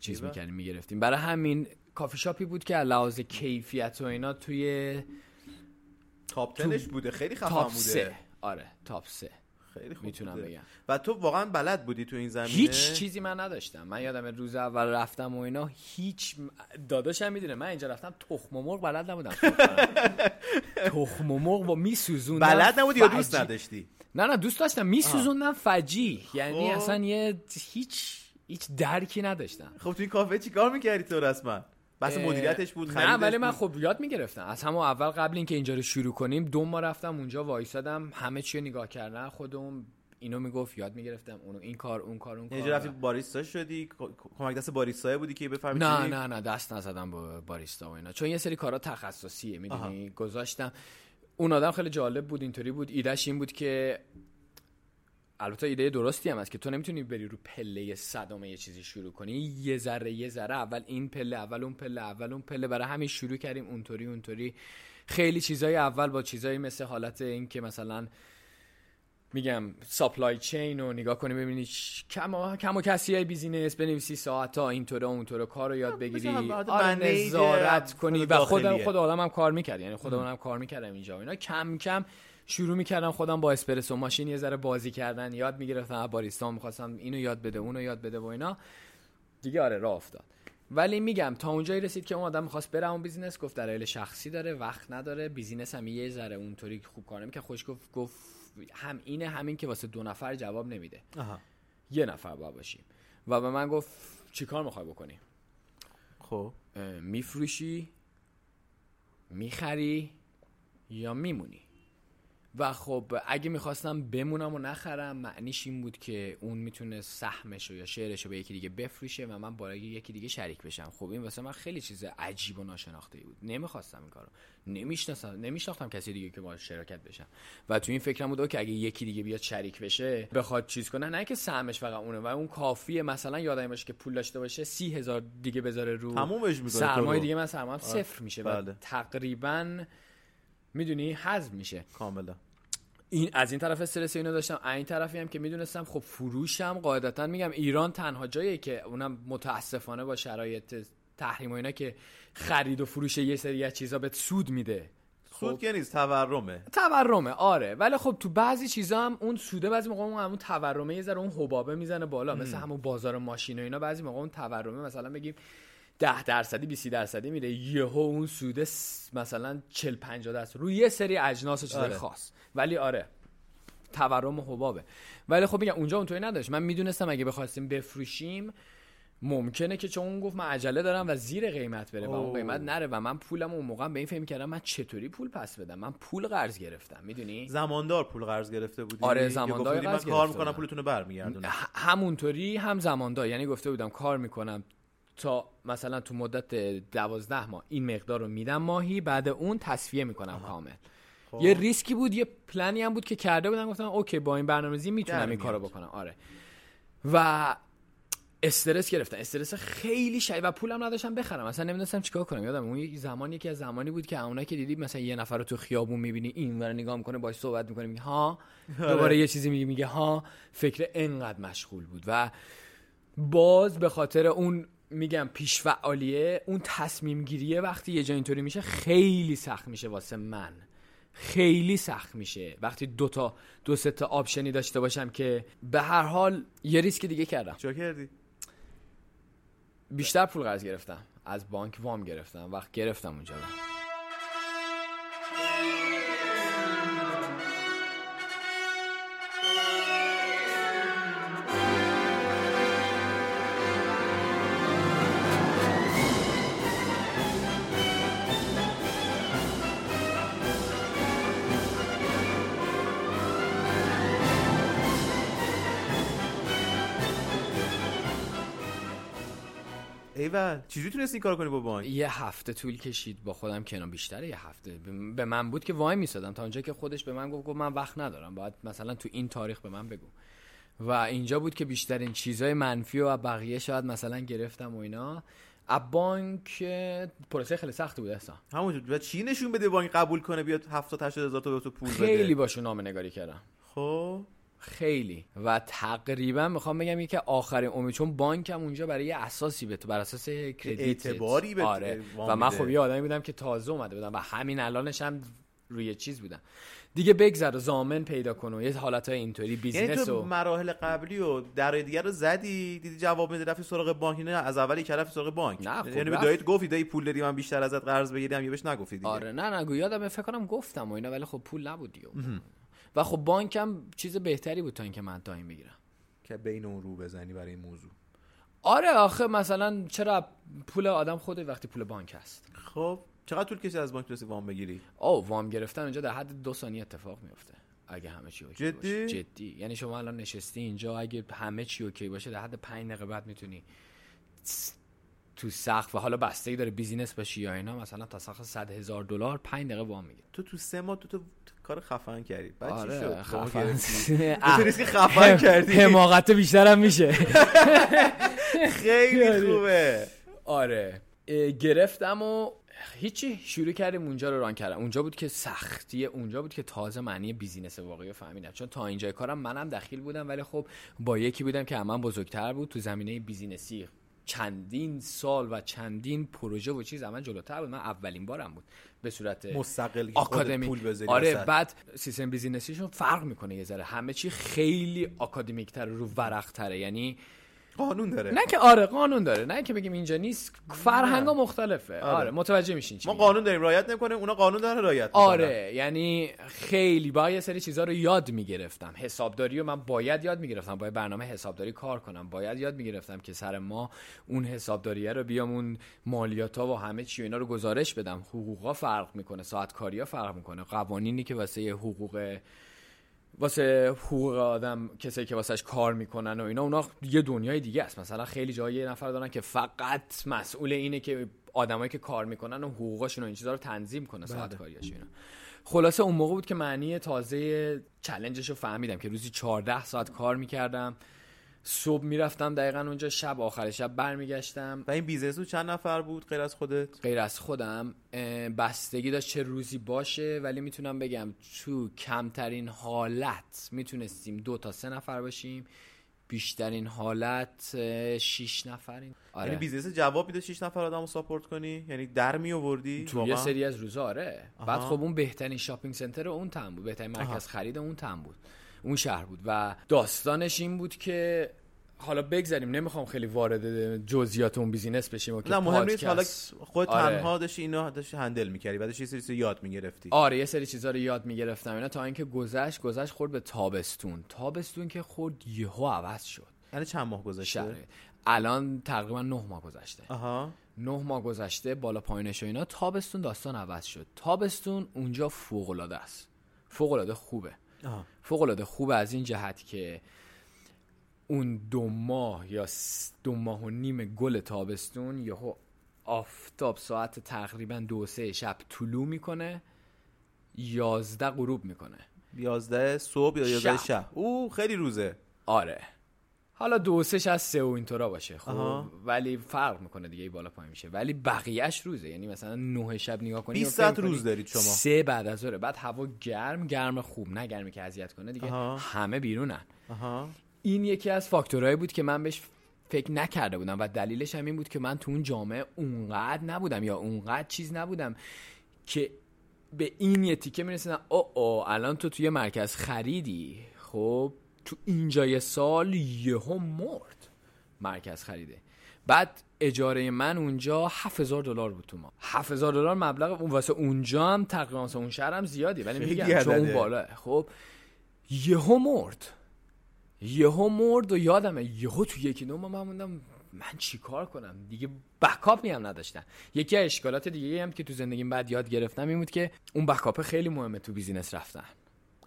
چیز. می‌کردیم می‌گرفتیم. برای همین کافی شاپی بود که از لحاظ کیفیت و اینا توی تاپ تنش بوده. خیلی خفن بوده. سه. آره تاپ سه. خیلی خوب می‌تونم بوده. بگم. و تو واقعا بلد بودی تو این زمینه؟ هیچ چیزی من نداشتم. من یادم روز اول رفتم و اینا هیچ داداشم می‌دونه. من اینجا رفتم تخم مرغ بلد نبودم. تخم و مرغ با میسوزوندم. بلد نبودی یا دوست. نداشتی؟ نه نه دوست داشتم. میسوزوندم فجی. یعنی خب. اصلا یه هیچ هیچ درکی نداشتم. خب تو این کافه چیکار می‌کردی تو رسما؟ اه، مدیریتش بود نه ولی من؟ خب یاد می‌گرفتم. از همون اول قبل اینکه اینجا رو شروع کنیم دو ماه رفتم اونجا وایسادم. همه چی نگاه کردن خودمون اینو می‌گفت یاد می‌گرفتم. اونو این کار اون کار اون کار اینجا رفتی باریستا شدی؟ کمک دست باریستا بودی که بفهمی نه؟ نه نه دست نزدم با باریستا و اینا. چون یه سری کارا تخصصیه می‌دونی؟ گذاشتم. اون آدم خیلی جالب بود اینطوری بود. ایدهش این بود که البته ایده درستی هم هست که تو نمی‌تونی بری رو پله صدام یه چیزی شروع کنی. یه ذره یه ذره اول این پله اول اون پله اول اون پله. برای همین شروع کردیم اونطوری اونطوری. خیلی چیزای اول با چیزایی مثل حالت این که مثلا میگم supply chain رو نگاه کنی ببینی کم کم و کسی های business بنویسی ساعت ها اینطوره اونطوره کار رو یاد بگیری. آره نظارت کنی. و خود داخلیه. خود آدم هم کار می‌کرد. یعنی خود هم کار می‌کردم اینجا اینا. کم کم شروع می‌کردم خودم با espresso machine یه ذره بازی کردن یاد می‌گرفتم. باریستا می‌خواستم اینو یاد بده اونو یاد بده و اینا. دیگه آره راه افتاد. ولی میگم تا اونجایی رسید که اون آدم می‌خواست بره اون business گفت دلایل شخصی داره وقت نداره. business هم یه ذره اونطوری خوب کار که خوش گفت گفت هم اینه همین که واسه دو نفر جواب نمیده. آها. یه نفر باید باشیم. و به من گفت چیکار می‌خوای بکنی؟ خب. میفروشی می‌خری یا میمونی؟ و خب اگه می‌خواستم بمونم و نخرم معنیش این بود که اون می‌تونه سهمش رو یا شعرش رو به یکی دیگه بفروشه و من با یکی دیگه شریک بشم. خب این واسه من خیلی چیز عجیب و ناشناخته بود. نمی‌خواستم این کارو. نمی‌شناسم نمیشناختم کسی دیگه که با شرکت بشم. و تو این فکرم بود که اگه یکی دیگه بیاد شریک بشه بخواد چیز کنه نه که سهمش فقط اونه. و اون کافیه. مثلا یادم باشه که پول داشته باشه سی هزار دیگه بذاره رو تمومش می‌کنه سرمایه. دیگه من سرمایه صفر میشه. و بله. تقریبا می‌دونی؟ حذف میشه. کاملا. این از این طرف استرس اینو داشتم. از این طرفی هم که می‌دونستم خب فروشم قاعدتا میگم ایران تنها جاییه که اونم متاسفانه با شرایط تحریم و اینا که خرید و فروش یه سری از چیزا بهت سود میده. سود که نیست تورمه. تورمه آره. ولی خب تو بعضی چیزا هم اون سوده بعضی موقع اون همون تورمه یه ذره اون حبابه می‌زنه بالا. مثل همون بازار ماشین و اینا بعضی موقع اون تورمه مثلا بگیم 10 درصدی 20 درصدی میره یهو اون سوده مثلا 40 50 درصد. روی یه سری اجناس و چیزای آره. خاص. ولی آره تورم و حبابه. ولی خب میگم اونجا اونطوری نداشت. من می‌دونستم اگه بخواستیم بفروشیم ممکنه که چون اون گفت من عجله دارم و زیر قیمت بره و اون. قیمت نره و من پولم اون موقع به این فکر کردم من چطوری پول پس بدم؟ من پول قرض گرفتم می‌دونی؟ زماندار پول قرض گرفته بودی؟ آره، زماندار من کار می‌کنم. پولتون رو برمیگردونم. همونطوری هم زماندار. یعنی گفته بودم کار می‌کنم. تا مثلا تو مدت دوازده ماه این مقدار رو میدم ماهی بعد اون تصفیه می‌کنم کامل. خب. یه ریسکی بود یه پلنی هم بود که کرده بودم گفتم okay با این برنامه‌ریزی می‌تونم این کارو. بکنم. آره. و استرس گرفتن استرس خیلی شدید و پولم نداشتم بخرم. اصلا نمی‌دونستم چیکار کنم. یادم اون یه زمان یکی از زمانی بود که اونایی که دیدی مثلا یه نفر رو تو خیابون می‌بینی این ور نگاه می‌کنه باش صحبت می‌کنه میگه ها. دوباره یه چیزی میگه میگه ها. فکر انقدر مشغول بود. و باز به خاطر اون میگم پیش فعالیه اون تصمیم گیریه وقتی یه جا اینطوری میشه خیلی سخت میشه واسه من. خیلی سخت میشه. وقتی دو تا دو سه تا آپشنی داشته باشم که به هر حال یه ریسک دیگه کردم. چیکار کردی؟ بیشتر پول قرض گرفتم. از بانک وام گرفتم. وقت گرفتم اونجا. ایول چجوری تونستی کار کنی با بانک؟ یه هفته طول کشید با خودم کنار بیشتر یه هفته. به- من بود که وای میسادم. تا اونجا که خودش به من گفت گفت من وقت ندارم. باید مثلا تو این تاریخ به من بگو. و اینجا بود که بیشترین چیزای منفی و بقیه شاید مثلا گرفتم و اینا. بانک پروسه خیلی سختی بود احسان. همونجور و چی نشون بده بانک قبول کنه بیاد 70 80 هزار تا به تو پول بده؟ خیلی باشون نامه نگاری کردم. خب. خیلی. و تقریبا می‌خوام بگم که آخرین امید چون بانک هم اونجا برای یه اساسی به تو بر اساس کردیت. اعتباری به آره. و من. خب یه آدمی بودم که تازه اومده بودم و همین الانش هم روی چیز بودم. دیگه بگذر و زامن پیدا کن و یه حالت های اینطوری یعنی بیزینس تو و مراحل قبلی و درای دیگر رو زدی دیدی جواب میده رفتی سراغ بانک نه از اولی که رفتی سراغ بانک. نه، خب یعنی به. دایت گفتی دایی پول دادی من بیشتر ازت قرض بگیرم یا بهش نگفتی دیگه. آره نه نه یادم فکر کنم گفتم و اینا ولی خب پول نبود دیگه. و خب بانک هم چیز بهتری بود تا اینکه من تایم بگیرم. که بین اون رو بزنی برای این موضوع. آره آخه مثلا چرا پول آدم خوده وقتی پول بانک هست؟ خب چقدر طول کشید از بانک تونستی وام بگیری؟ او وام گرفتن اونجا در حد دو ثانیه اتفاق میفته اگه همه چی اوکی جدی؟ باشه. جدی؟ یعنی شما الان نشستی اینجا اگه همه چی okay باشه در حد 5 دقیقه بعد می‌تونی تو سقف و حالا بستگی داره business باشی یا اینا مثلا تا سقف 100 هزار دلار 5 دقیقه وام می‌گیره تو تو سه ماه تو تو کار خفن کردی بعد چی شد؟ آره خفن ریسک خفن کردی. حماقت بیشتر هم میشه. خیلی خوبه. آره. گرفتم و هیچی شروع کردیم اونجا رو run کردم. اونجا بود که سختی اونجا بود که تازه معنی business واقعی رو فهمیدم. چون تا اینجای کارم منم دخیل بودم ولی خب با یکی بودم که من بزرگتر بود تو زمینه business ی. چندین سال و چندین پروژه و چیز من جلوتر بود. من اولین بارم بود به صورت مستقل آکادمی. پول بذاری آره وسط. بعد سیستم business یشون فرق می‌کنه یه ذره. همه چی خیلی آکادمیک تره رو ورق تره یعنی قانون داره. نه که آره قانون داره. نه که بگیم اینجا نیست. فرهنگا مختلفه. آره, آره. متوجه میشین ما. قانون داریم رعایت نمی‌کنیم اونا قانون داره رعایت می‌کنن. آره یعنی خیلی با یه سری چیزها رو یاد می‌گرفتم. حسابداری رو من باید یاد می‌گرفتم. باید برنامه حسابداری کار کنم. باید یاد می‌گرفتم که سر ما اون حسابداریه رو بیام اون مالیات ها و همه چی و اینا رو گزارش بدم. حقوقا فرق می‌کنه ساعت کاری ها فرق می‌کنه. قوانینی که واسه حقوق واسه حقوق آدم کسایی که واسهش کار می‌کنن و اینا اونا یه دنیای دیگه است. مثلا خیلی جایی یه نفر دارن که فقط مسئول اینه که آدمایی که کار می‌کنن و حقوقاشون و این چیزا رو تنظیم کنه ساعت کاریاش اینا. خلاصه اون موقع بود که معنی تازه challenge ش رو فهمیدم که روزی 14 ساعت کار می‌کردم. صبح می‌رفتم دقیقا اونجا شب آخر شب برمیگشتم. و این business رو چند نفر بود غیر از خودت؟ غیر از خودم. بستگی داشت چه روزی باشه ولی می‌تونم بگم تو کمترین حالت می‌تونستیم دو تا سه نفر باشیم. بیشترین حالت اه، شیش نفرین آره. یعنی business جواب میده 6 نفر آدمو support کنی؟ یعنی در می آوردی تو یه؟ سری از روزا آره. بعد آها. خب اون بهترین shopping center اون تم بود. بهترین مرکز خرید اون تم بود. اون شهر بود. و داستانش این بود که حالا بگذاریم نمی‌خوام خیلی وارد جزئیات اون business بشیم و که نه مهم نیست. حالا خود آره. تنها داشتی اینا داشتی هندل می‌کردی بعدش یه سری چیزا یاد می‌گرفتی. آره یه سری چیزا رو یاد می‌گرفتم. اینا تا اینکه گذشت گذشت خورد به تابستون. تابستون که خورد یهو عوض شد. یعنی چند ماه گذشته؟ شهر. الان تقریبا نه ماه گذشته. آها. نه ماه گذشته بالا پایینش و اینا تابستون داستان عوض شد. تابستون اونجا فوق العاده است. فوق العاده خوبه. فوق العاده خوبه از این جهت که اون دو ماه یا دو ماه و نیم گل تابستون یهو آفتاب ساعت تقریبا دو سه شب طلوع می‌کنه یازده غروب می‌کنه. 11 صبح یا 11 شب. شب. او خیلی روزه. آره. حالا دو سهش از سه و اینطورا باشه خب آها. ولی فرق می‌کنه دیگه بالا پایین میشه ولی بقیهش روزه یعنی مثلا نه شب نگاه کنی 20 و فکر ساعت روز دارید شما. سه بعد از ظهر بعد هوا گرم گرم خوب نه گرمی که اذیت کنه دیگه آها. همه بیرونن آها این یکی از فاکتورهایی بود که من بهش فکر نکرده بودم و دلیلش هم این بود که من تو اون جامعه اونقدر نبودم یا اونقدر چیز نبودم که به این یه تیکه می‌رسیدم او او الان تو توی مرکز خریدی خب تو اینجای سال یهو مرد. مرکز خریده. بعد اجاره من اونجا 7000 دلار بود تو ما. 7000 دلار مبلغ اون واسه اونجا هم تقریبا اون شهر هم زیادی ولی میگم چون اون. بالا. خب یهو مرد. یهو مرد و یادمه یهو تو یکی ماه من موندم من چیکار کنم؟ دیگه backup ی هم نداشتم. یکی از اشکالات دیگه هم که تو زندگیم بعد یاد گرفتم این بود که اون backup خیلی مهمه تو business رفتن.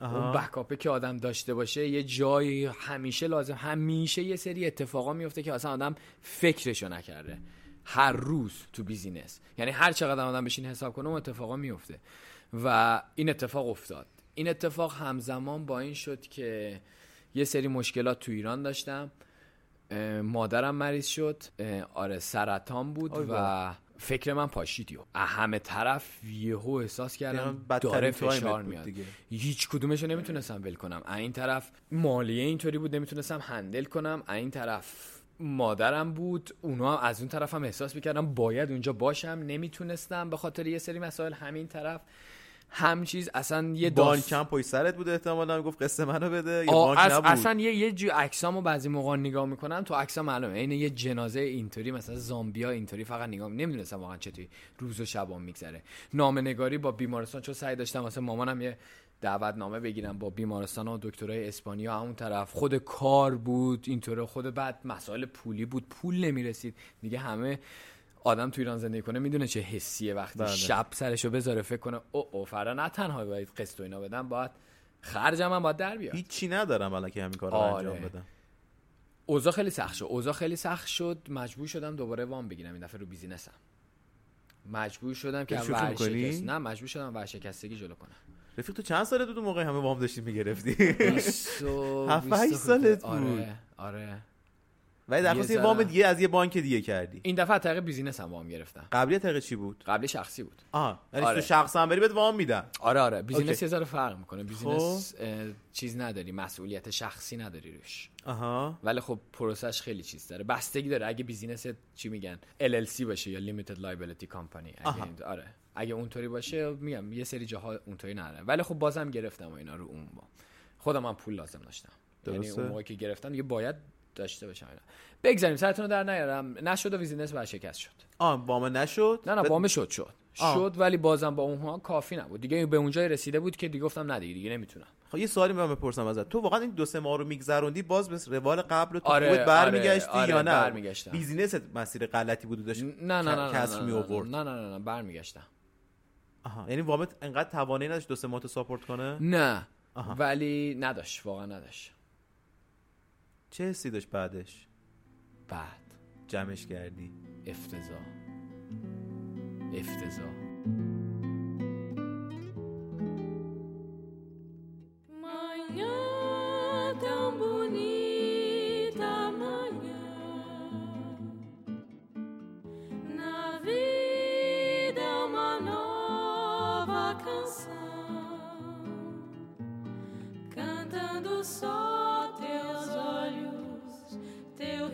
اون backup ه که آدم داشته باشه یه جایی همیشه لازم همیشه یه سری اتفاقا میفته که اصلا آدم فکرشو نکرده. هر روز تو business. یعنی هر چقدر آدم بشین حساب کنه اون اتفاقا میفته. و این اتفاق افتاد. این اتفاق همزمان با این شد که یه سری مشکلات تو ایران داشتم. مادرم مریض شد. آره سرطان بود و فکر من پاشید یو. از همه طرف یهو احساس یعنی کردم بدترین داره فشار میاد. دیگه. هیچ کدومش رو نمی‌تونستم ول کنم. از این طرف مالیه اینطوری بود نمی‌تونستم هندل کنم. از این طرف مادرم بود اونا هم از اون طرف هم احساس می‌کردم باید اونجا باشم. نمی‌تونستم به خاطر یه سری مسائل همین طرف هم چیز اصلا یه بانک داست... هم پشت سرت بود احتمالاً گفت قصه منو بده یا بانک نبود. اصلا یه یه جو عکسامو بعضی موقع نگاه می‌کنم تو عکسا معلومه. عین یه جنازه اینطوری مثلا زامبیا اینطوری فقط نگاه نمی‌دونستم واقعا چطوری روز و شبام میگذره. نامه نگاری با بیمارستان چون سعی داشتم واسه مامانم یه دعوتنامه بگیرم با بیمارستان و دکترای اسپانیا اون طرف. خود کار بود اینطوره خود بعد مسائل پولی بود. پول نمی‌رسید. دیگه همه آدم تو ایران زندگی کنه می‌دونه چه حسیه وقتی بله. شب سرشو بذاره فکر کنه او او فردا نه تنها باید قسط و اینا بدم باید خرجم هم باید در بیاد هیچی ندارم الان که همین کار رو آره. انجام بدم اوضاع خیلی سخت شد اوضاع خیلی سخت شد مجبور شدم دوباره وام بگیرم این دفعه رو بیزینسم مجبور شدم که؟ ورشکست نه مجبور شدم ورشکستگی جلو کنم رفیق تو چند سالت بود اون موقع همه وام داشتی می‌گرفتی بیست و- هفت، بیست و هشت سالت بود. آره آره ولی درخواست یه وام. دیگه از یه بانک دیگه کردی. این دفعه طریق business هم وام گرفتم. قبلی طریق چی بود؟ قبلی شخصی بود. آها یعنی آره. تو شخص هم بری بهت وام میدن. آره آره. business اوکی. یه ذره فرق می‌کنه. business اه، چیز نداری مسئولیت شخصی نداری روش. آها. ولی خب process ش خیلی چیز داره. بستگی داره. اگه business چی میگن LLC باشه یا Limited Liability Company. اگه آره. اگه اونطوری باشه میگم یه سری جاها اونطوری نداره. ولی خب بازم گرفتم و اینا رو اون با. خودم هم پول لازم داشتم. یعنی. اون موقع که گرفتم دیگه باید داشته باشم اینا. بگذاریم سرتون رو در نیارم. نشد و business برشکست شد. آه وام نشد؟ نه نه وامه شد شد. آه. شد ولی بازم با اونها کافی نبود. دیگه به اونجای رسیده بود که دیگه گفتم نه دیگه دیگه نمی‌تونم. خب یه سوالی من بپرسم ازت. تو واقعا این دو سه ماه رو میگذروندی باز به روال قبل تو آره، خودت برمیگشتی آره، یا آره، نه؟ برمیگشتم. business ت مسیر غلطی بود داشت نه نه نه کسر نه می نه آورد نه نه نه نه برمیگشتم. آها یعنی وامت انقدر توانایی نداشت دو سه ماه تو ساپورت کنه؟ نه آها. ولی نداشت واقعا نداشت. چه حسی داشت بعدش بعد جمعش کردی افتضاح افتضاح Manhã tão bonita,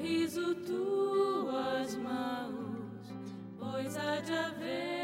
teu riso, tuas mãos. Pois há de haver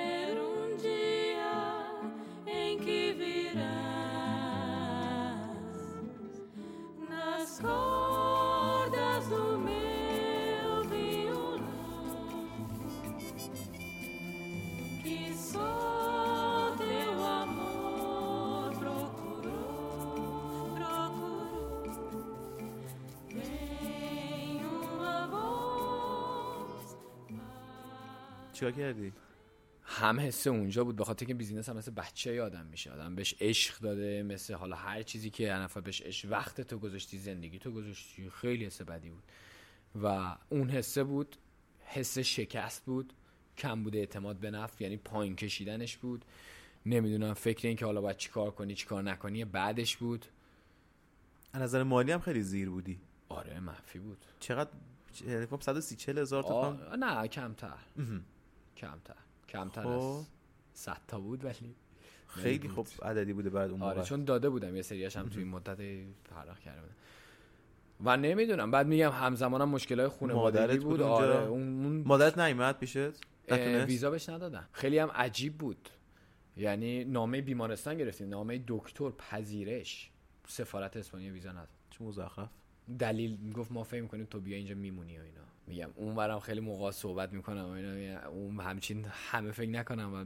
چیکار کردی؟ هم حس اونجا بود به خاطر که بیزینس هم مثل بچه آدم میشه. آدم بهش عشق داده مثل حالا هر چیزی که نفر بهش عشق وقت تو گذاشتی زندگی تو گذاشتی خیلی حس بدی بود. و اون حسه بود حس شکست بود کم بوده اعتماد به نفس یعنی پایین کشیدنش بود. نمی‌دونم فکر این که حالا باید چیکار کنی چیکار نکنی بعدش بود. از نظر مالی هم خیلی زیر بودی. آره منفی بود. چقدر؟ یعنی خب 130 40 هزار تا نه کمتر. کمتر. کمتر خب. از 100 تا بود ولی خیلی بود. خب عددی بوده بعد اون آره چون داده بودم. یه سریاش هم توی این مدت پرداخت کرده بودم. و نمی‌دونم. بعد میگم همزمانم مشکلای خانوادگی مادرت بود بود. اونجا؟ آره اون مادرت نیومد پیشت؟ ویزا بهش ندادن خیلی هم عجیب بود. یعنی نامه بیمارستان گرفتیم. نامه دکتر پذیرش. سفارت اسپانیا ویزا نداد. چه مزخرف. دلیل گفت ما فکر می‌کنیم تو بیا اینجا میمونی و اینا. میگم. اون برم خیلی موقع صحبت می‌کنم اینا میگم اون همچین همه فکر نکنم و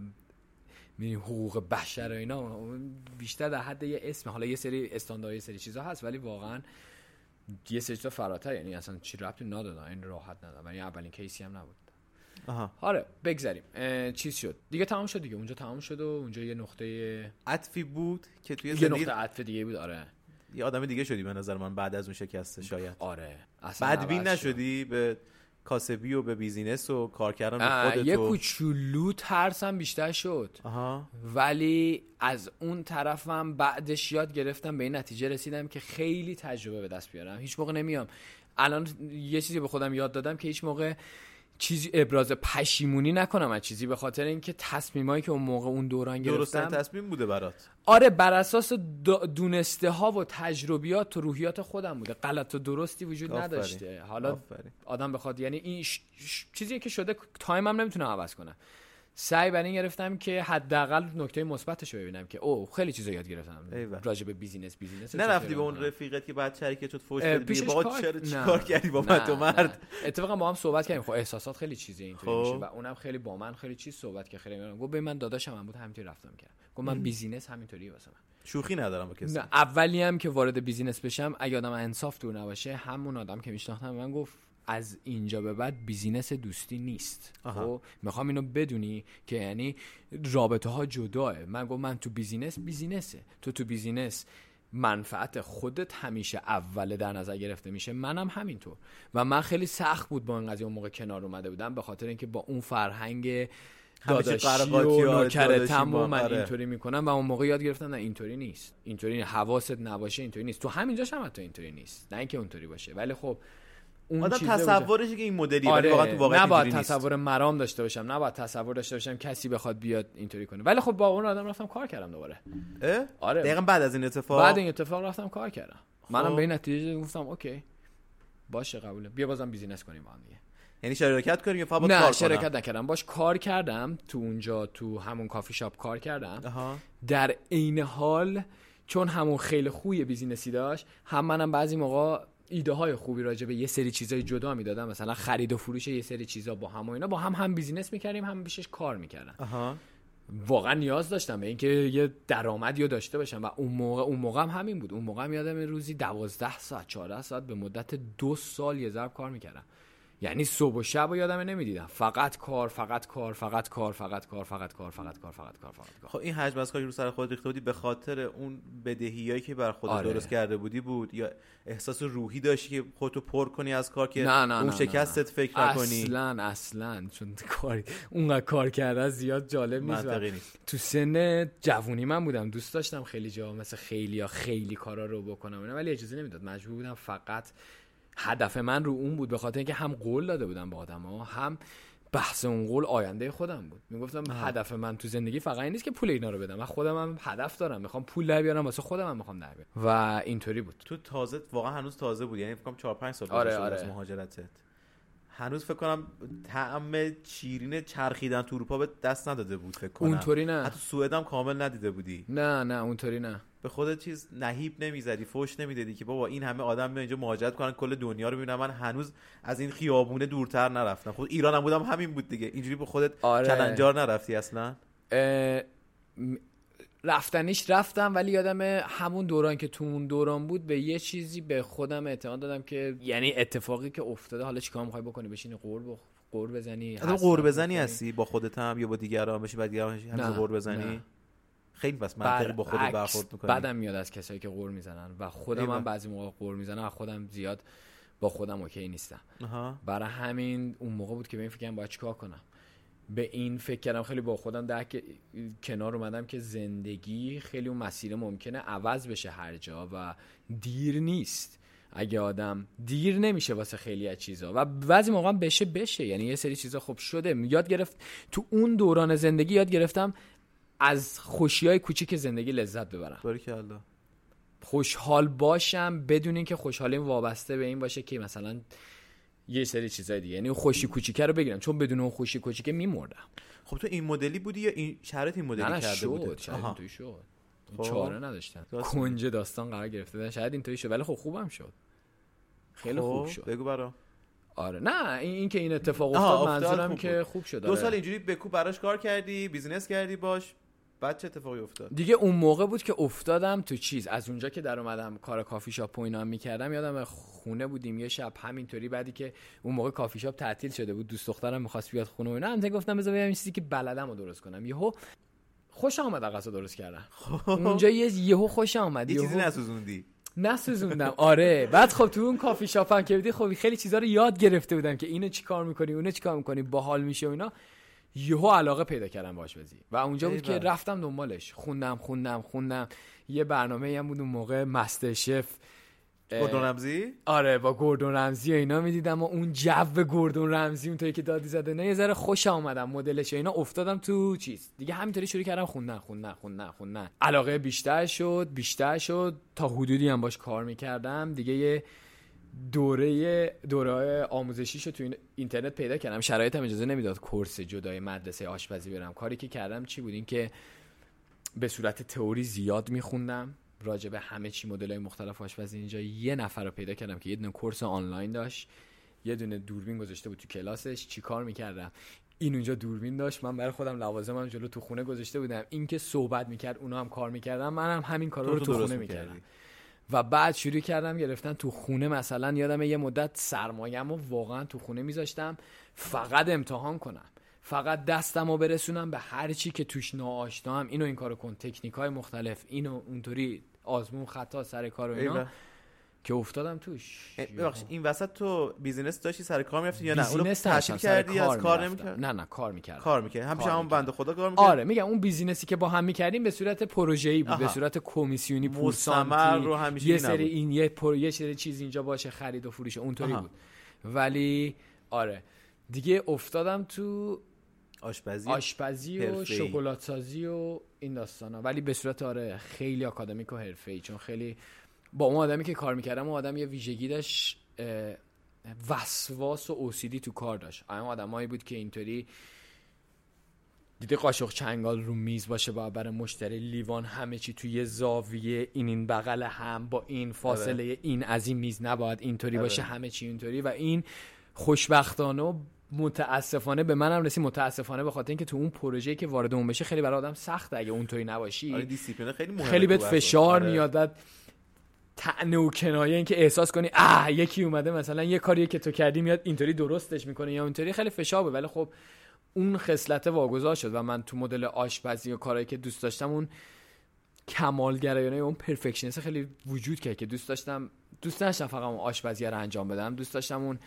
می‌بینی حقوق بشر و اینا. بیشتر در حد یه اسم. حالا یه سری استاندارد یه سری چیزا هست ولی واقعا یه سری چیزا فراتر. یعنی اصلا چی ربطی ندادن این راحت ندادن ولی اولین کیسی هم نبود. آها. آره بگذریم. چیز شد. دیگه تمام شد دیگه. اونجا تمام شد و اونجا یه نقطه عطفی بود که توی یه نقطه عطف دیگه بود. آره. یه آدم دیگه شدی به نظر من بعد از اون شکسته شاید. آره. اصلا بدبین. نشدی به کاسبی و به بیزینس و کار کردن به خودت یه کوچولو ترسم بیشتر شد. آها. ولی از اون طرفم بعدش یاد گرفتم به این نتیجه رسیدم که خیلی تجربه به دست بیارم. هیچ موقع نمیام. الان یه چیزی به خودم یاد دادم که هیچ موقع چیزی ابراز پشیمونی نکنم از چیزی به خاطر اینکه تصمیمایی که اون موقع اون دوران گرفتم تصمیم بوده برات آره بر اساس دونسته ها و تجربیات و روحیات خودم بوده غلط و درستی وجود آفرین. نداشته حالا آفرین. آدم بخواد یعنی این ش... ش... چیزی که شده time هم نمی‌تونم عوض کنم سعی بر این گرفتم که حداقل نکته مثبتش رو ببینم که او خیلی چیزا یاد گرفتم. راجع به business business نرفتی به اون رفیقت که بعد شریکت شد فوش بدی کار- چرا نه. چیکار کردی با نه، من تو مرد؟ نه. اتفاقا با هم صحبت کردیم. خب احساسات خیلی چیزی اینطوری خب. میشه و اونم خیلی با من خیلی چیز صحبت که خیلی میگم گفت به من داداشم هم بود همینطوری رفتم کرد. گفت من business همینطوری واسه من. شوخی ندارم با کسی. نه اولی هم که وارد business بشم اگه آدم انصاف دور نباشه همون آدم که میشناختم من گفت از اینجا به بعد business دوستی نیست. خب می‌خوام اینو بدونی که یعنی رابطه ها جداه من گفت من تو business business ه. تو تو business منفعت خودت همیشه اوله در نظر گرفته میشه. منم همینطور. و من خیلی سخت بود با این قضیه اون موقع کنار اومده بودم به خاطر اینکه با اون فرهنگ داداشی و داداشی و من آره. اینطوری می‌کنم و اون موقع یاد گرفتم نه اینطوری نیست. اینطوری. حواست نباشه اینطوری نیست. تو همینجاش هم حتی اینطوری نیست. نه اینکه اونطوری باشه. ولی خب اون آدم تصورش که این مدلیه ولی آره. واقعا تو واقعیت نباید تصور مرام داشته باشم. نباید تصور داشته باشم کسی بخواد بیاد اینطوری کنه. ولی خب با اون آدم رفتم کار کردم دوباره. اه؟ آره. دقیقا بعد از این اتفاق؟ بعد این اتفاق رفتم کار کردم. منم خب. به این نتیجه گفتم okay باشه قبوله. بیا بازم business کنیم با هم دیگه. یعنی شرکت کنی یا فقط کار نه کنم؟ شرکت نکردم. باش کار کردم. تو اونجا تو همون کافی شاپ کار کردم. آها. در عین حال چون همون خیلی خوی business ی داشت هم منم بعضی موقع ایده های خوبی راجع به یه سری چیزای جدا می‌دادم مثلا خرید و فروش یه سری چیزا با هم و اینا. با هم هم business می‌کردیم هم پیشش کار می‌کردن. آها. واقعا نیاز داشتم به اینکه یه درآمدی رو داشته باشم. و اون موقع اون موقع هم همین بود. اون موقع هم یادم روزی دوازده ساعت 14 ساعت به مدت دو سال یه ضرب کار می‌کردم. یعنی صبح و شب رو یادم نمی‌دیدم. فقط کار فقط کار فقط کار فقط کار فقط کار فقط کار فقط کار فقط کار. خب این حجم از کاری رو سر خود ریخته بودی به خاطر اون بدهیایی که بر خودت آره. درست کرده بودی بود؟ یا احساس روحی داشتی که خودتو پر کنی از کار که نه نه اون نه، شکستت نه. فکر نکنی؟ اصلا اصلا. چون کاری اونقدر کار کرده زیاد جالب نیست. و تو سن جوونی من بودم. دوست داشتم خیلی جا مثل خیلی یا خیلی کارا رو بکنم ولی اجازه نمی‌داد. مجبور بودم فقط هدف من رو اون بود به خاطر اینکه هم قول داده بودم به آدما هم بحث اون قول آینده خودم بود. می‌گفتم هدف من تو زندگی فقط این نیست که پول اینا رو بدم من خودم هم هدف دارم می‌خوام پول در بیارم واسه خودم هم می‌خوام در بیارم. و اینطوری بود. تو تازه واقعا هنوز تازه بود یعنی فکر کنم 4 5 سال آره، آره. از مهاجرتت. هنوز فکر کنم طعم شیرین چرخیدن تو اروپا به دست نداده بود فکر کنم. اونطوری نه. حتی سوئد هم کامل ندیده بودی. نه نه اونطوری نه. به خودت چیز نهیب نمی‌زدی فوش نمی‌دادی که بابا این همه آدم میان اینجا مهاجرت کنن کل دنیا رو می‌بینن. من هنوز از این خیابونه دورتر نرفتم. خود ایران هم بودم همین بود دیگه. اینجوری به خودت آره. کلنجار نرفتی اصلا؟ اه، رفتنیش رفتم ولی یادم همون دوران که تو اون دوران بود به یه چیزی به خودم اعتماد دادم که یعنی اتفاقی که افتاده. حالا چیکار می‌خوای بکنی؟ بشینی قور بخ... قور بزنی قور بزنی؟ هستی؟ با خودت هم یا با دیگران بشی بعد دیگران قور بزنی؟ نه. خیلی بس منطقی با برعکس، برخورد می‌کنی. بدم میاد از کسایی که قور می‌زنن و خودم. هم بعضی موقع قور می‌زنم و خودم زیاد با خودم اوکی نیستم. برای همین اون موقع بود که به این فکرم باید چیکار کنم. به این فکر کردم خیلی با خودم در کنار اومدم که زندگی خیلی اون مسیر ممکنه عوض بشه هر جا و دیر نیست. اگه آدم دیر نمیشه واسه خیلی از چیزا و بعضی موقع هم بشه بشه. یعنی یه سری چیزا خب شده. یاد گرفت تو اون دوران زندگی یاد گرفتم از خوشی های کوچیک زندگی لذت ببرم. باریکلا خوشحال باشم بدون اینکه خوشحالیم وابسته به این باشه که مثلا یه سری چیزای دیگه. یعنی خوشی کوچیکه رو بگیرم. چون بدون اون خوشی کوچیکه میمردم. خب تو این مدلی بودی یا این شرط این مدلی نه کرده آها. اینطوری شد. خب. چاره نداشتن. کنج داستان قرار گرفته بودن. شاید اینطوری شد. ولی خب خوبم شد. خیلی خوب خب، شد. بگو برام آره. نه این, این که این اتفاق افتاد منظورم خوب که بود. خوب شد. دو آره. سال اینجوری بکو براش کار کردی بیزینس کردی باش. بعد چه اتفاقی افتاد؟ دیگه اون موقع بود که افتادم تو چیز. از اونجا که در اومدم کار کافی شاپ و اینا می‌کردم یادم خونه بودیم یه شب همینطوری بعدی که اون موقع کافی شاپ تعطیل شده بود دوست دخترم می‌خواست بیاد خونه و اینا. هم گفتم بذار ببینم چیزی که بلدم رو درست کنم. یهو خوش آمد غذا درست کردم اونجا یه یهو خوش آمد یه چیزی نسوزوندی. نسوزوندم. آره. بعد خب تو اون کافی شاپ هم که بودی خب خیلی چیزا رو یاد گرفته بودم که اینو چیکار می‌کنی اونو چیکار می‌کنی باحال میشه و اینا. یهو علاقه پیدا کردم باش بازی. و اونجا بود که. رفتم دنبالش. خوندم خوندم خوندم. یه برنامه هم بود اون موقع مستر شف اه، گردون رمزی؟ آره با گوردون رمزی و اینا می‌دیدم و اون جو گوردون رمزی اونطوری که دادی زده نه یه ذره خوش آمدم مدلش اینا افتادم تو چیز. دیگه همینطوری شروع کردم خوندن خوندن خوندن خوندن. علاقه بیشتر شد بیشتر شد. تا حدودی هم باش کار می‌کردم. دیگه یه دوره دوره آموزشی شد تو این اینترنت پیدا کردم. شرایطم اجازه نمی‌داد کورس جدای مدرسه آشپزی برم. کاری که کردم چی بود؟ این که به صورت تئوری زیاد میخوندم. راجع به همه چی مدل مختلف آشپزی اینجا یه نفر رو پیدا کردم که یه دونه کورس آنلاین داشت. یه دونه دوربین گذاشته بود تو کلاسش. چیکار می‌کردم؟ این اونجا دوربین داشت. من برای خودم لوازمم جلو تو خونه گذاشته بودم. این که صحبت می‌کرد اونا هم کار می‌کردم منم همین کارا رو تو تو خونه. می‌کردم. و بعد شروع کردم گرفتن تو خونه. مثلا یادم یه مدت سرمایه‌مو واقعا تو خونه میذاشتم. فقط امتحان کنم. فقط دستم رو برسونم به هر چی که توش ناآشنا هم اینو این کارو کن. تکنیک های مختلف. اینو اونطوری آزمون خطا سر کار و اینا. ایول. که افتادم توش اه، ببخشید این وسط تو بیزینس داشتی سر کار می‌رفتی یا نه اونو سر کردی از کار. نمی‌کرد نه نه کار می‌کردم کار می‌کرد همیشه همون می‌کردم. بنده خدا کار می‌کرد آره میگم اون بیزینسی که با هم می‌کردیم به صورت پروژه‌ای بود آها. به صورت کمیسیونی پول مستمر سانتی رو همیشه یه سری. این یه پر یه سری چیز اینجا باشه خرید و فروش اونطوری. بود ولی آره دیگه افتادم تو آشپزی آشپزی و. شکلات سازی و این داستانا ولی به صورت آره خیلی آکادمیک و حرفه‌ای چون خیلی با اون آدمی که کار می‌کردم اون آدم یه ویژگی داشت وسواس و اوسیدی تو کار داشت اون آدمایی بود که اینطوری دیده قاشق چنگال رو میز باشه با برای مشتری لیوان همه چی توی یه زاویه این این بغل هم با این فاصله این از این میز نباید اینطوری آره. باشه همه چی اینطوری و این خوشبختانه و متاسفانه به منم رسید متاسفانه به خاطر اینکه تو اون پروژه‌ای که وارد اون بشه خیلی برای آدم سخته اگه اونطوری نباشی آره دیسیپلین خیلی مهمه خیلی بهت. فشار آره. میاد تعنه و کنایه اینکه احساس کنی اه یکی اومده مثلا یه کاریه که تو کردی میاد اینطوری درستش می‌کنه یا اینطوری. خیلی فشار بود ولی خب اون خصلت واگذار شد و من تو مدل آشپزی و کارهایی که دوست داشتم اون کمالگرایانه اون perfectionism خیلی وجود کرد که دوست داشتم دوست داشتم فقط اون آشپزی رو انجام بدم دوست داشتم اون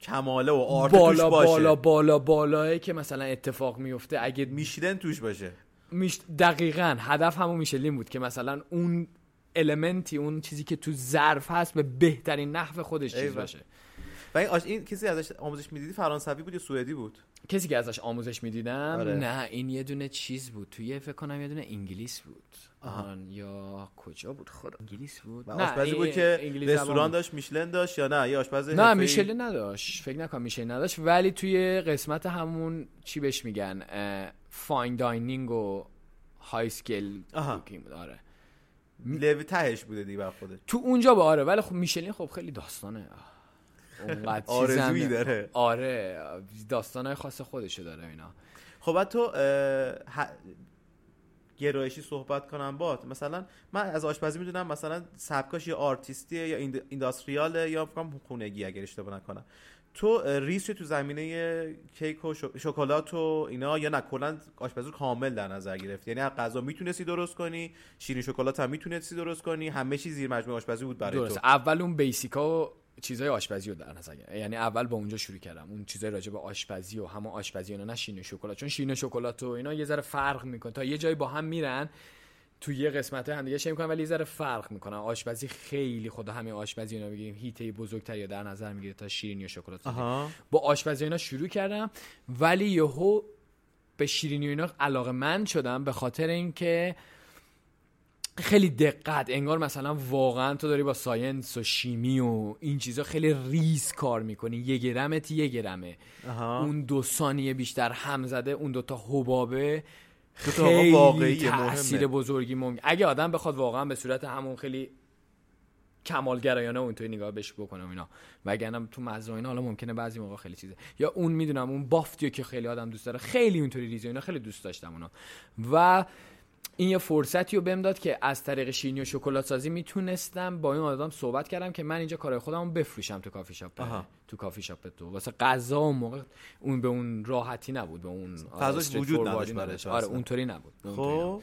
کماله و آرت توش بالا باشه. بالا بالا بالاه که مثلا اتفاق میفته اگه میشیدن توش باشه. میش... دقیقا هدف همون میشلین بود که مثلا اون المنتی اون چیزی که تو ظرف هست به بهترین نحو خودش چیز. باشه. و این, آش... این کسی ازش آموزش می‌دیدی فرانسوی بود یا سوئدی بود؟ کسی که ازش آموزش می‌دیدم؟ آره. نه این یه دونه چیز بود. توی فکر کنم یه دونه انگلیس بود. آن یا کجا بود خدا؟ انگلیس بود. نه، آشپزی بود که رستوران. داشت Michelin داشت یا نه؟ یه آشپز نه؟ Michelin نداشت. فکر نکنم Michelin نداشت. ولی توی قسمت همون چی بهش میگن fine dining و high skill بود. آره. لوی تهش بوده دیگه برا خودش تو اونجا با آره ولی خب Michelin خب خیلی داستانه. اونقدر آرزویی داره. آره داستانهای خاص خودشو داره اینا. خب تو ه- گرایشی صحبت کنم بات مثلا من از آشپزی می‌دونم مثلا سبکاش یا artistic ه یا ind- industrial ه یا فکر کنم خونگی اگر اشتباه نکنم. تو ریس تو زمینه کیک و شکلات و اینا یا نه؟ کلا آشپزی رو کامل در نظر گرفتی یعنی از غذا می‌تونستی درست کنی شیرین شکلات هم می‌تونستی درست کنی همه چیز زیر مجموعه آشپزی بود برای درست. تو. اول اون basic ا و چیزای آشپزی رو در نظر گرفتم. یعنی اول با اونجا شروع کردم. اون چیزای راجع به آشپزی و همون آشپزی اینا نه شیرین شکلات. چون شیرین شکلات و اینا یه ذره فرق می‌کنه. تا یه جایی با هم میرن تو یه قسمت هم دیگه چه می‌کنن ولی یه ذره فرق می‌کنن آشپزی خیلی خدا همین آشپزی اینا بگیریم هیته بزرگتر یا در نظر می‌گیره تا شیرینی و شکلات با آشپزی اینا شروع کردم ولی یهو به شیرینی و اینا علاقه من شدم به خاطر اینکه خیلی دقت انگار مثلا واقعا تو داری با science و شیمی و این چیزا خیلی ریز کار می‌کنی. یه گرمت یه گرمه. اون دو ثانیه بیشتر هم زده اون دوتا حبابه دو تا آقا خیلی واقعیه، تاثیر. بزرگی ممکن. اگه آدم بخواد واقعا به صورت همون خیلی کمالگرایانه اونطوری نگاه بهش بکنم اینا. وگرنه تو و اینا حالا ممکنه بعضی موقع خیلی چیزه. یا اون می‌دونم اون بافتیو که خیلی آدم دوست داره خیلی اونطوری ریزه اینا خیلی دوست داشتم اونا و این یه فرصتی رو بهم داد که از طریق شیرینی و شکلات سازی می‌تونستم با این آدم صحبت کردم که من اینجا کارهای خودم رو بفروشم تو کافی شاپ. تو کافی شاپ تو واسه غذا اون موقع اون به اون راحتی نبود به اون فضاش وجود نداشت برای نداشت. تو آره. اونطوری نبود. خب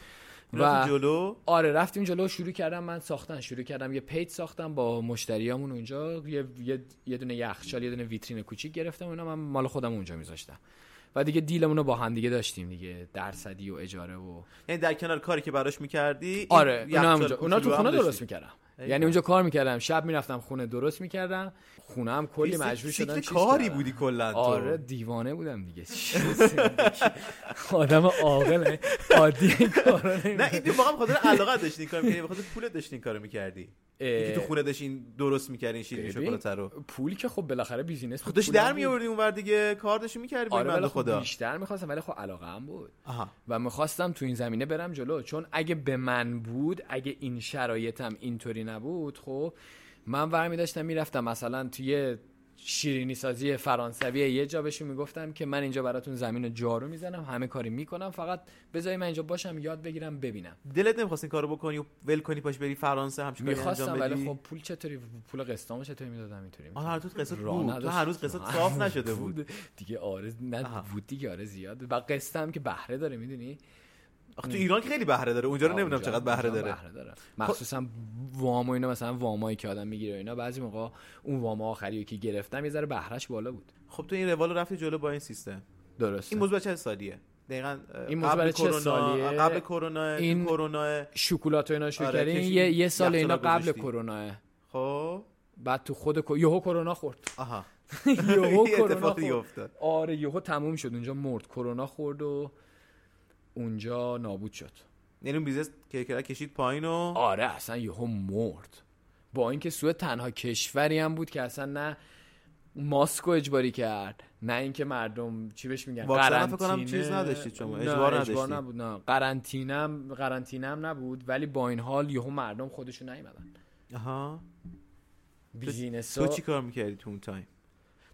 و- جلو آره رفتیم جلو شروع کردم من ساختن شروع کردم یه پیج ساختم با مشتریامون اونجا یه, یه, یه دونه یخچال یه دونه ویترین کوچیک گرفتم اینا من مال خودم اونجا میذاشتم و دیگه دیلمون رو با هم دیگه داشتیم دیگه درصدی و اجاره و یعنی در کنار کاری که براش می‌کردی آره اونا اونا تو خونه درست؟ می‌کردم. یعنی اونجا کار می‌کردم. شب می‌رفتم خونه درست می‌کردم. خونه هم کلی مجبور شدم کاری کردم. بودی کلا تو. آره دیوانه بودم دیگه. آدم عاقل عادی کارا نه. این واقعا بخاطر علاقه داشتی این کارو می‌کردی بخاطر پولت داشتی این کارو می‌کردی. اینکه تو خونه داشتین درست می‌کردین شیرین شکلات رو. پول که خب بالاخره بیزینس بود، پولم در. میآوردی اونور دیگه کار داشتی می‌کردی آره خب خدا. بیشتر می‌خواستم ولی خب علاقه هم بود و می‌خواستم تو این زمینه برم جلو. چون اگه به من بود اگه این شرایطم اینطوری نبود. خب من ورمی داشتم می‌رفتم مثلا توی شیرینی سازی فرانسوی یه جا بهشون می‌گفتم که من اینجا براتون زمین رو جارو می‌زنم همه کاری می‌کنم فقط بذاری من اینجا باشم یاد بگیرم ببینم. دلت نمی‌خواست این کارو بکنی و ول کنی پاش بری فرانسه همچین کاری می‌خواستم ولی خب پول چطوری؟ پول قسطامو چطوری می‌دادم اینطوری؟ آه هر روز راه بود. تو نداشت. هنوز قصه صاف نشده بود. دیگه آره نه. بود دیگه آره زیاد. و قسط هم که بهره داره می‌دونی؟ آخه تو ایران که خیلی بهره داره. اونجا رو نمی‌دونم چقدر بهره داره. بهره داره. مخصوصا وام و اینا مثلا وامایی که آدم می‌گیره اینا بعضی موقع اون وام آخری که گرفتم یه ذره بهرهش بالا بود. خب تو این روال رو رفتی جلو با این سیستم. درسته. این موضوع چه سالیه؟ دقیقا این موضوع قبل برای چه کرونا سالیه؟ قبل کرونا این کرونا. شکلات و اینا شروع آره، یه, یه سال اینا قبل. کرونا. خب. بعد تو خود یهو کرونا خورد. آها. یهو یه کرونا افتاد. آره یهو تموم شد. اونجا مرد کرونا خورد و اونجا نابود شد. یعنی اون business که کشید پایین و آره اصلا یهو مرد. با اینکه سوئد تنها کشوری هم بود که اصلا نه ماسکو اجباری کرد نه اینکه مردم چی بهش میگن فکر کنم قرنطینه- چیز نداشتید شما، اجبار اجبار. نبود نه. قرنطینم قرنطینم نبود ولی با این حال یهو مردم خودشون نیومدن. آها. business تو چی کار می‌کردی تو اون تایم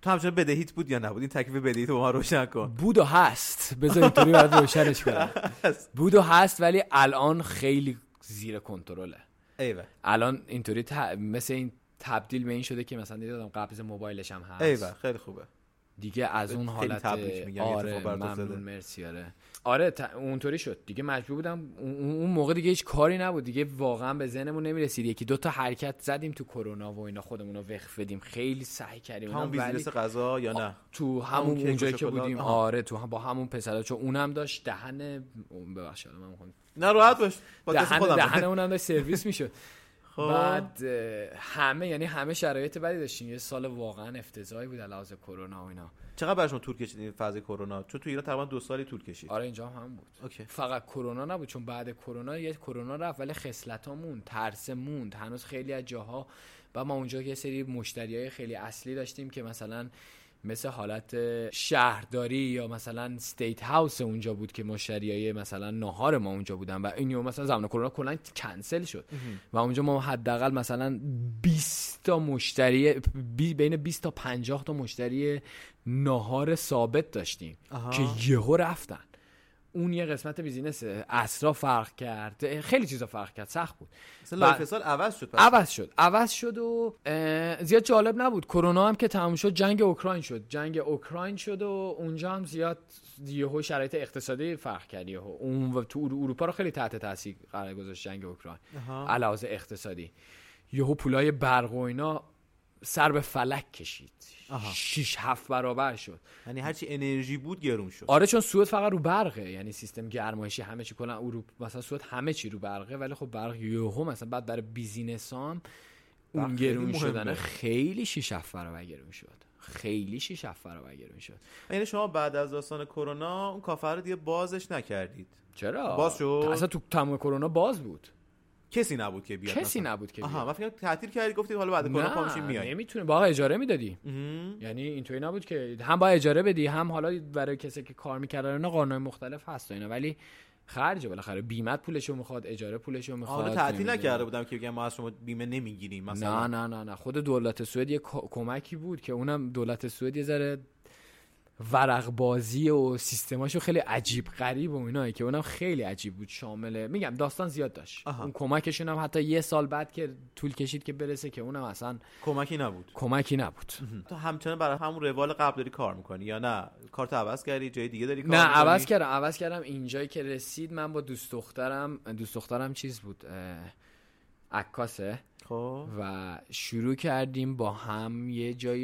تو همچنان بدهیت بود یا نبود؟ این تکلیف بدهیت رو ما روشن کن. بود و هست. بذار اینطوری باید روشنش کنم بود و هست ولی الان خیلی زیر کنترله. ایوه. الان اینطوری ت... مثل این تبدیل به این شده که مثلا دیدم قبض موبایلش هم هست. ایوه خیلی خوبه. دیگه از اون حالت آره ممنون. مرسی آره. آره اونطوری شد. دیگه مجبور بودم اون- موقع دیگه هیچ کاری نبود. دیگه واقعا به ذهنمون نمی‌رسید. یکی دو تا حرکت زدیم تو کرونا و اینا خودمون رو وقف بدیم. خیلی سعی کردیم همون ولی بیزینس غذا یا نه؟ تو همون اونجایی که؟ بودیم. آره تو هم با همون پسرا. چون اونم داشت دهن ببخشید من می‌خوام نه راحت باش. دهن دهن اونم داشت سرویس می‌شد. خب. بعد همه یعنی همه شرایط بدی داشتیم. یه سال واقعا افتضاحی بود علاوه کرونا و اینا. چقدر برای شما طول کشید این فاز کرونا؟ چون تو ایران تقریبا دو سالی طول کشید. آره اینجا هم, بود. اوکی. فقط کرونا نبود چون بعد کرونا یه کرونا رفت ولی خصلت موند ترس موند. هنوز خیلی از جاها و ما اونجا یه سری مشتری های خیلی اصلی داشتیم که مثلا مثل حالت شهرداری یا مثلا State House اونجا بود که مشتری های مثلا نهار ما اونجا بودن و این یوم مثلا زمان کرونا کلا کنسل شد. و اونجا ما حداقل مثلا 20 تا مشتری بی- بین 20 تا 50 تا مشتری نهار ثابت داشتیم آها. که یهو رفتن. اون یه قسمت business اصلا فرق کرد. خیلی چیزا فرق کرد. سخت بود. مثلا life عوض شد پس. عوض شد. عوض شد و زیاد جالب نبود. کرونا هم که تموم شد جنگ اوکراین شد. جنگ اوکراین شد و اونجا هم زیاد یهو شرایط اقتصادی فرق کرد. یهو اون و تو ارو- اروپا رو خیلی تحت تاثیر قرار گذاشت جنگ اوکراین. علاوه اقتصادی. یهو پولای برق و اینا سر به فلک کشید. 6 7 برابر شد. یعنی هرچی انرژی بود گرون شد. آره چون سوئد فقط رو برقه. یعنی سیستم گرمایشی همه چی کلا اروپا مثلا سوئد همه چی رو برقه ولی خب برق یهو مثلا بعد برای business هم اون گرون. شدن خیلی شیش هفت برابر گرون شد. خیلی شیش هفت برابر گرون شد. یعنی شما بعد از داستان کرونا اون کافه رو دیگه بازش نکردید. چرا؟ باز شد؟ اصلا تو تمام کرونا باز بود. کسی نبود که بیاد کسی مثلا. نبود که آها بیاد. من فکر تعطیل کردی گفتید حالا بعد کرونا پا میشیم میایم نمی‌تونه با اجاره می‌دادی. یعنی اینطوری نبود که هم با اجاره بدی هم حالا برای کسی که کار می‌کردن اینا قانون مختلف هست و اینا ولی خرجه بالاخره بیمت پولشو می‌خواد اجاره پولشو می‌خواد حالا تعطیل. نکرده بودم که بگم ما از شما بیمه نمی‌گیریم مثلا نه نه نه نه خود دولت سوئد یه کمکی بود که اونم دولت سوئد یه ذره ورق بازی و سیستماشو خیلی عجیب غریب و اینا که اونم خیلی عجیب بود شامل. میگم داستان زیاد داشت. آها. اون کمکشون هم حتی یه سال بعد که طول کشید که برسه که اونم اصلا کمکی نبود. کمکی نبود. تو همچنان برای همون روال قبل داری کار می‌کنی یا نه؟ کارت عوض کردی؟ جای دیگه داری کار نه می‌کنی؟ عوض کردم عوض کردم. اینجایی که رسید من با دوست دخترم دوست دخترم چیز بود؟ عکاسه. خب. و شروع کردیم با هم یه جای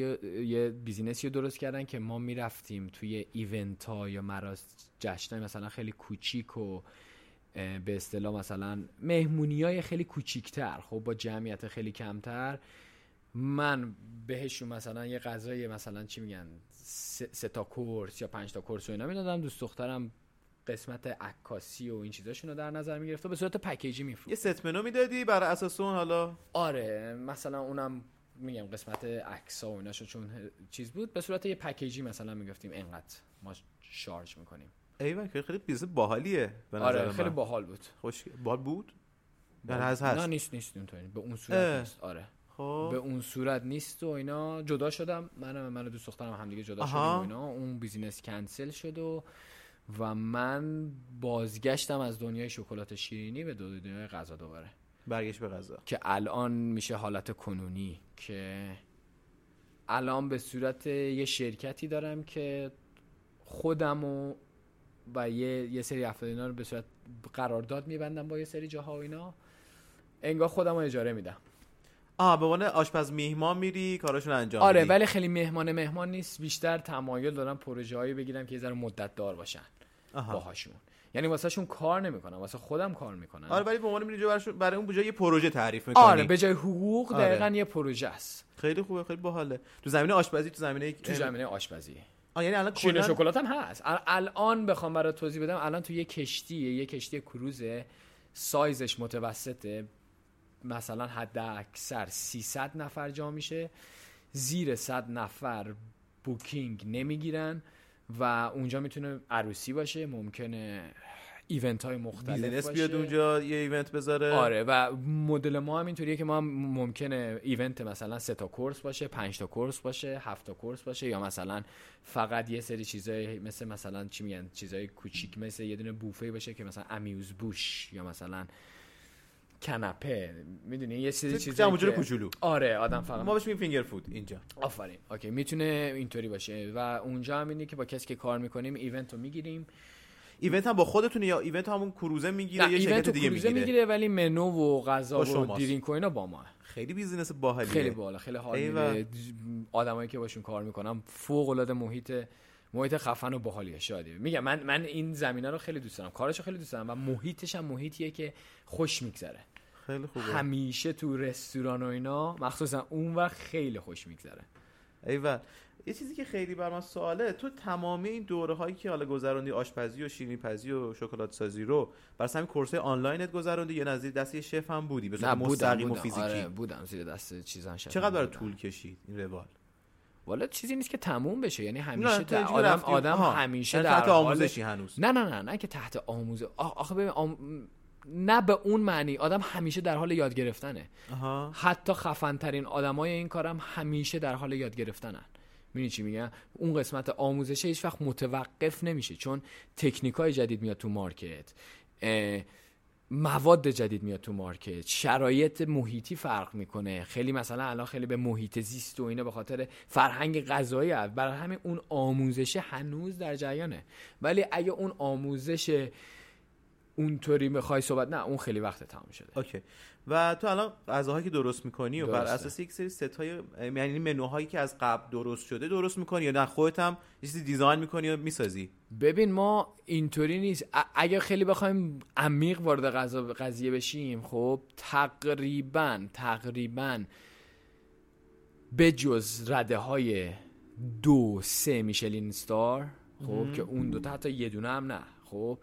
یه business ی رو درست کردن که ما می‌رفتیم توی event ها یا مراس جشن مثلا خیلی کوچیک و به اصطلاح مثلا مهمونی های خیلی کوچیکتر. خب با جمعیت خیلی کمتر. من بهشون مثلا یه غذای مثلا چی میگن سه تا course یا پنج تا course و اینا می‌دادم. دوست دخترم قسمت عکاسی و این چیزاشون رو در نظر می‌گرفت و به صورت پکیجی میفروخت. یه ست منو می‌دادی برای اساس اون حالا؟ آره مثلا اونم میگم قسمت عکس و ایناشو چون چیز بود به صورت یه پکیجی مثلا می‌گفتیم انقدر ما شارژ می‌کنیم. ایول که خیلی business باحالیه به نظر آره. خیلی باحال بود. خوش باحال بود؟ در هست. هست. نه نیست نیست اونطوری. به اون صورت اه. نیست. آره. خب. به اون صورت نیست و اینا. جدا شدم. من من و دوست دخترم هم دیگه جدا. شدیم و اینا. اون بیزینس کنسل شد و و من بازگشتم از دنیای شکلات شیرینی به دنیای غذا دوباره. برگشت به غذا. که الان میشه حالت کنونی که الان به صورت یه شرکتی دارم که خودم و و یه, یه سری افراد اینا رو به صورت قرارداد میبندم با یه سری جاها و اینا. انگار خودم رو اجاره میدم. آه به عنوان آشپز میهمان میری کاراشون انجام آره میدی. ولی خیلی مهمان مهمان نیست. بیشتر تمایل دارم پروژه هایی بگیرم که یه ذره مدت دار باشن. باهاشون. یعنی واسه شون کار نمی‌کنم واسه خودم کار می‌کنم آره ولی به عنوان میری برای, برای اون بجای یه پروژه تعریف می‌کنی. آره به جای حقوق آره. دقیقا یه پروژه است. خیلی خوبه خیلی باحاله. تو زمینه آشپزی تو زمینه تو زمینه آشپزی. آه یعنی الان کلاً- شکلات هم هست. ال- الان بخوام برات توضیح بدم الان تو یه کشتیه یه کشتی کروزه سایزش متوسطه. مثلا حد اکثر 300 نفر جا میشه. زیر صد نفر booking نمی‌گیرن. و اونجا می‌تونه عروسی باشه ممکنه event های مختلف business بیاد اونجا یه event بذاره. آره و مدل ما هم اینطوریه که ما هم ممکنه event مثلا سه تا course باشه پنج تا course باشه هفت تا course باشه یا مثلا فقط یه سری چیزای مثل مثلا چی میگن چیزای کوچیک مثل یه دونه بوفه باشه که مثلا amuse-bouche یا مثلا canapé می‌دونی؟ یه سری چه- چیزای جمع کوچولو. آره آدم فقط ما بهش میگیم finger food اینجا. آفرین. OK می‌تونه اینطوری باشه. و اونجا هم اینه که با کسی که کار می‌کنیم event رو می‌گیریم. event هم با خودتونه یا event همون کروزه می‌گیره یا شرکت دیگه می‌گیره؟ می‌گیره ولی منو و غذا و. drink و اینا با ما. خیلی business باحالیه. خیلی باحاله خیلی حال آدمایی که باشون کار می‌کنم فوق العاده محیط محیط خفن و باحالیه شادی. میگم من من این زمینه رو خیلی دوست دارم. کارشو خیلی دوست دارم و محیطش هم محیطیه که خوش میگذره. خیلی خوبه. همیشه تو رستوران و اینا مخصوصا اون وقت خیلی خوش میگذره. ایول یه چیزی که خیلی بر من سواله تو تمامی این دوره هایی که حالا گذروندی آشپزی و شیرینی پزی و شکلات سازی رو بر همین کورس آنلاینت گذروندی یا نزدیک دست یه شف هم بودی؟ به مستقیم و فیزیکی؟ آره بودم. زیر دست چیزان شد چقدر برای طول کشید این روال؟ والا چیزی نیست که تموم بشه. یعنی همیشه در اینجوری آدم آدم. همیشه یعنی در تحت آموزشی هنوز. نه نه نه نه که تحت آموزه. آخ- آخه ببین آم... نه به اون معنی. آدم همیشه در حال یاد گرفتنه. آها. حتی خفن ترین آدمای این کارم همیشه در حال یاد گرفتنن. می‌دونی چی میگم؟ اون قسمت آموزشه هیچ وقت متوقف نمیشه چون تکنیک های جدید میاد تو market. اه، مواد جدید میاد تو market. شرایط محیطی فرق می‌کنه. خیلی مثلا الان خیلی به محیط زیست و اینا به خاطر فرهنگ غذایی هست. برای همین اون آموزش هنوز در جریانه. ولی اگه اون آموزش اونطوری می‌خوای صحبت نه اون خیلی وقت تمام شده. OK. و تو الان غذاهایی که درست می‌کنی و بر. اساس یک سری ست های یعنی منوهایی که از قبل درست شده درست می‌کنی یا نه؟ خودت هم یه چیزی دیزاین می‌کنی و می‌سازی. ببین ما اینطوری نیست. ا- اگه خیلی بخوایم عمیق وارد غذا قضیه بشیم خب تقریبا تقریبا به جز رده های دو سه میشلین ستار خب که اون دوتا حتی یه دونه هم نه خب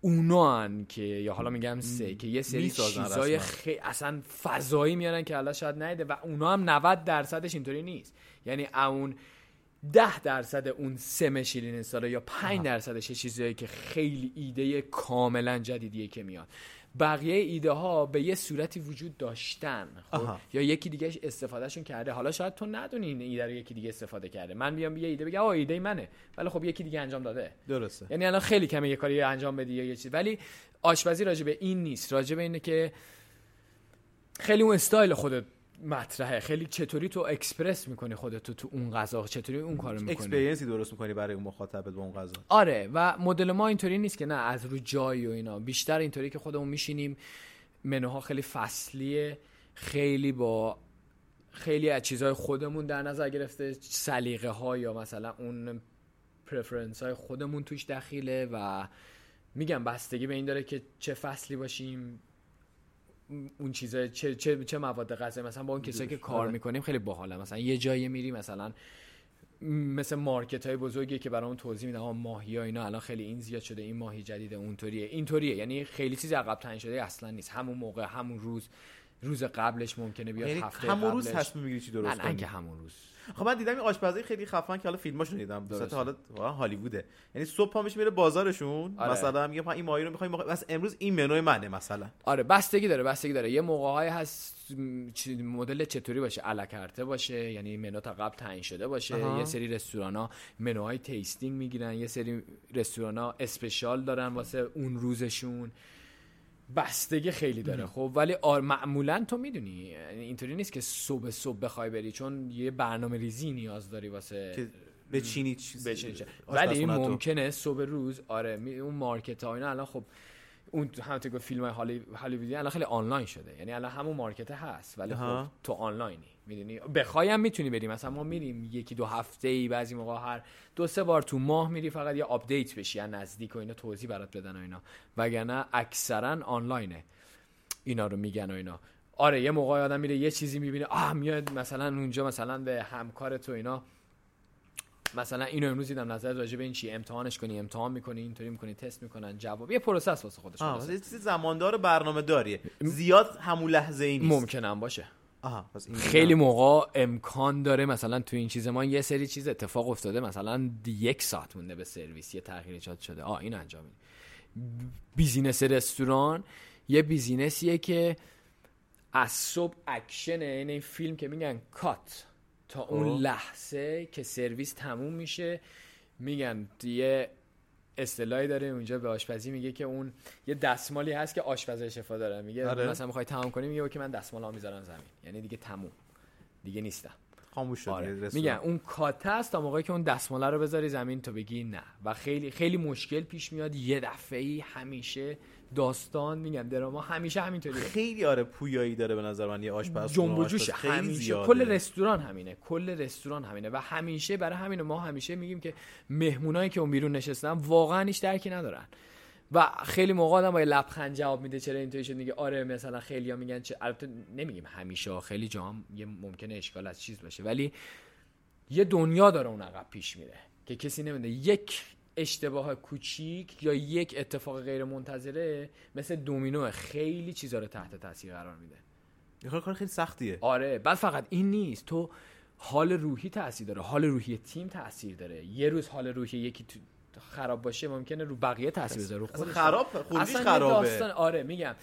اونا هن که یا حالا میگم سه که یه سری چیزای. خیلی اصلا فضایی میارن که الان شاید نیده و اونا هم 90 درصدش اینطوری نیست. یعنی اون ده درصد اون سه مشیلین استاره یا پنج درصدش یه چیزایی که خیلی ایده کاملا جدیدیه که میاد. بقیه ایده ها به یه صورتی وجود داشتن خب. یا یکی دیگه استفادهشون کرده. حالا شاید تو ندونی این ایده رو یکی دیگه استفاده کرده. من بیام یه ایده بگم آه ایده منه. ولی خب یکی دیگه انجام داده. درسته. یعنی الان خیلی کمه یه کاری انجام بدی یا یه چیز. ولی آشپزی راجع به این نیست. راجع به اینه که خیلی اون استایل خودت مطرحه. خیلی چطوری تو اکسپرس می‌کنی خودت تو اون غذا؟ چطوری اون کارو می‌کنی؟ experience ی درست می‌کنی برای اون مخاطبت با اون غذا. آره و مدل ما اینطوری نیست که نه از رو جایی و اینا. بیشتر اینطوری که خودمون میشینیم. منوها خیلی فصلیه. خیلی با خیلی از چیزهای خودمون در نظر گرفته. سلیقه ها یا مثلا اون preference های خودمون توش دخیله و میگم بستگی به این داره که چه فصلی باشیم اون چیزای چه چه چه مواد غذایی؟ مثلا با اون کسایی که کار آره. می‌کنیم خیلی باحاله. مثلا یه جایی میری مثلا مثل مارکت های بزرگی که برامون توضیح میدن ماهی ها اینا الان خیلی این زیاد شده این ماهی جدیده اونطوریه. اینطوریه. یعنی خیلی چیز عقب تنگ شده اصلا نیست. همون موقع همون روز. روز قبلش ممکنه بیاد یعنی هفته همون روز. تصمیم می‌گیری چی درست کنی؟ اینکه همون روز. خب من دیدم این آشپزای خیلی خفن که حالا فیلماشو دیدم. درسته. حالا واقعا هالیووده. یعنی صبح پا میشه میره بازارشون. آره. مثلا میگه من این ماهی رو می‌خوام بس امروز این منوی منه مثلا. آره بستگی داره بستگی داره. یه موقعهایی هست مدل چطوری باشه؟ à la carte ه باشه یعنی منو تا قبل تعیین شده باشه. آها. یه سری رستوران ها منوهای tasting می‌گیرن. یه سری رستوران ها special دارن واسه اون روزشون. بستگی خیلی داره. خب ولی آره معمولا تو می‌دونی اینطوری نیست که صبح صبح بخوای بری چون یه برنامه ریزی نیاز داری واسه به چینی چیز. ولی تو. ممکنه صبح روز آره اون مارکت ها اینا الان خب اون همونطور که فیلم های هالی هالیوودی الان خیلی آنلاین شده. یعنی الان همون مارکت هست ولی. خب تو آنلاینی. می‌دونی؟ بخوای هم می‌تونی بری. مثلا ما میریم یکی دو هفته ای بعضی موقع هر دو سه بار تو ماه میری فقط یه آپدیت بشی از نزدیک و اینا توضیح برات بدن و اینا. وگرنه اکثرا آنلاینه. اینا رو میگن و اینا. آره یه موقع آدم میره یه چیزی می‌بینه آه میاد مثلا اونجا مثلا به همکار تو اینا. مثلا اینو امروز دیدم نظر راجع به این چی؟ امتحانش کنی امتحان می‌کنی اینطوری می‌کنی تست می‌کنن جواب. یه پروسه واسه خودش. یه چیزی زماندار برنامه داریه زیاد همون لحظه ای نیست. ممکنم باشه. آها پس این خیلی موقع امکان داره مثلا تو این چیز ما یه سری چیز اتفاق افتاده مثلا یک ساعت مونده به سرویس یه تغییر ایجاد شده. آ این انجام business رستوران یه business یه که از صبح اکشنه این این فیلم که میگن cut تا اون خب. لحظه که سرویس تموم میشه میگن یه اصطلاحی داره اونجا به آشپزی میگه که اون یه دستمالی هست که آشپزای شفا داره میگه آره. مثلا می‌خوای تمام کنی میگه که من دستمالام می‌ذارم زمین. یعنی دیگه تموم. دیگه نیستم. خاموش شد آره. میگن اون کاته است تا موقعی که اون دستماله رو بذاری زمین تو بگی نه. و خیلی خیلی مشکل پیش میاد یه دفعه ای همیشه داستان میگن دراما همیشه همینطوریه. خیلی آره پویایی داره به نظر من یه آشپز جنب جوش خیلی همیشه زیاده. کل رستوران همینه کل رستوران همینه و همیشه برای همین ما همیشه میگیم که مهمونایی که اون بیرون نشستن واقعا هیچ درکی ندارن. و خیلی موقع آدم با لبخند جواب میده چرا اینطوری شد میگه آره مثلا خیلی ها میگن چه البته نمیگیم همیشه خیلی جا هم یه ممکنه اشکال از چیز باشه ولی یه دنیا داره اون عقب پیش میره که کسی نمیده یک اشتباه کوچیک یا یک اتفاق غیر منتظره مثل دومینو خیلی چیزا رو تحت تاثیر قرار میده. کار کار خیلی سختیه. آره بعد فقط این نیست. تو حال روحی تاثیر داره حال روحی تیم تاثیر داره. یه روز حال روحی یکی تو خراب باشه ممکنه رو بقیه تاثیر بذاره رو خودش. خراب خودش خرابه. داستان آره میگم.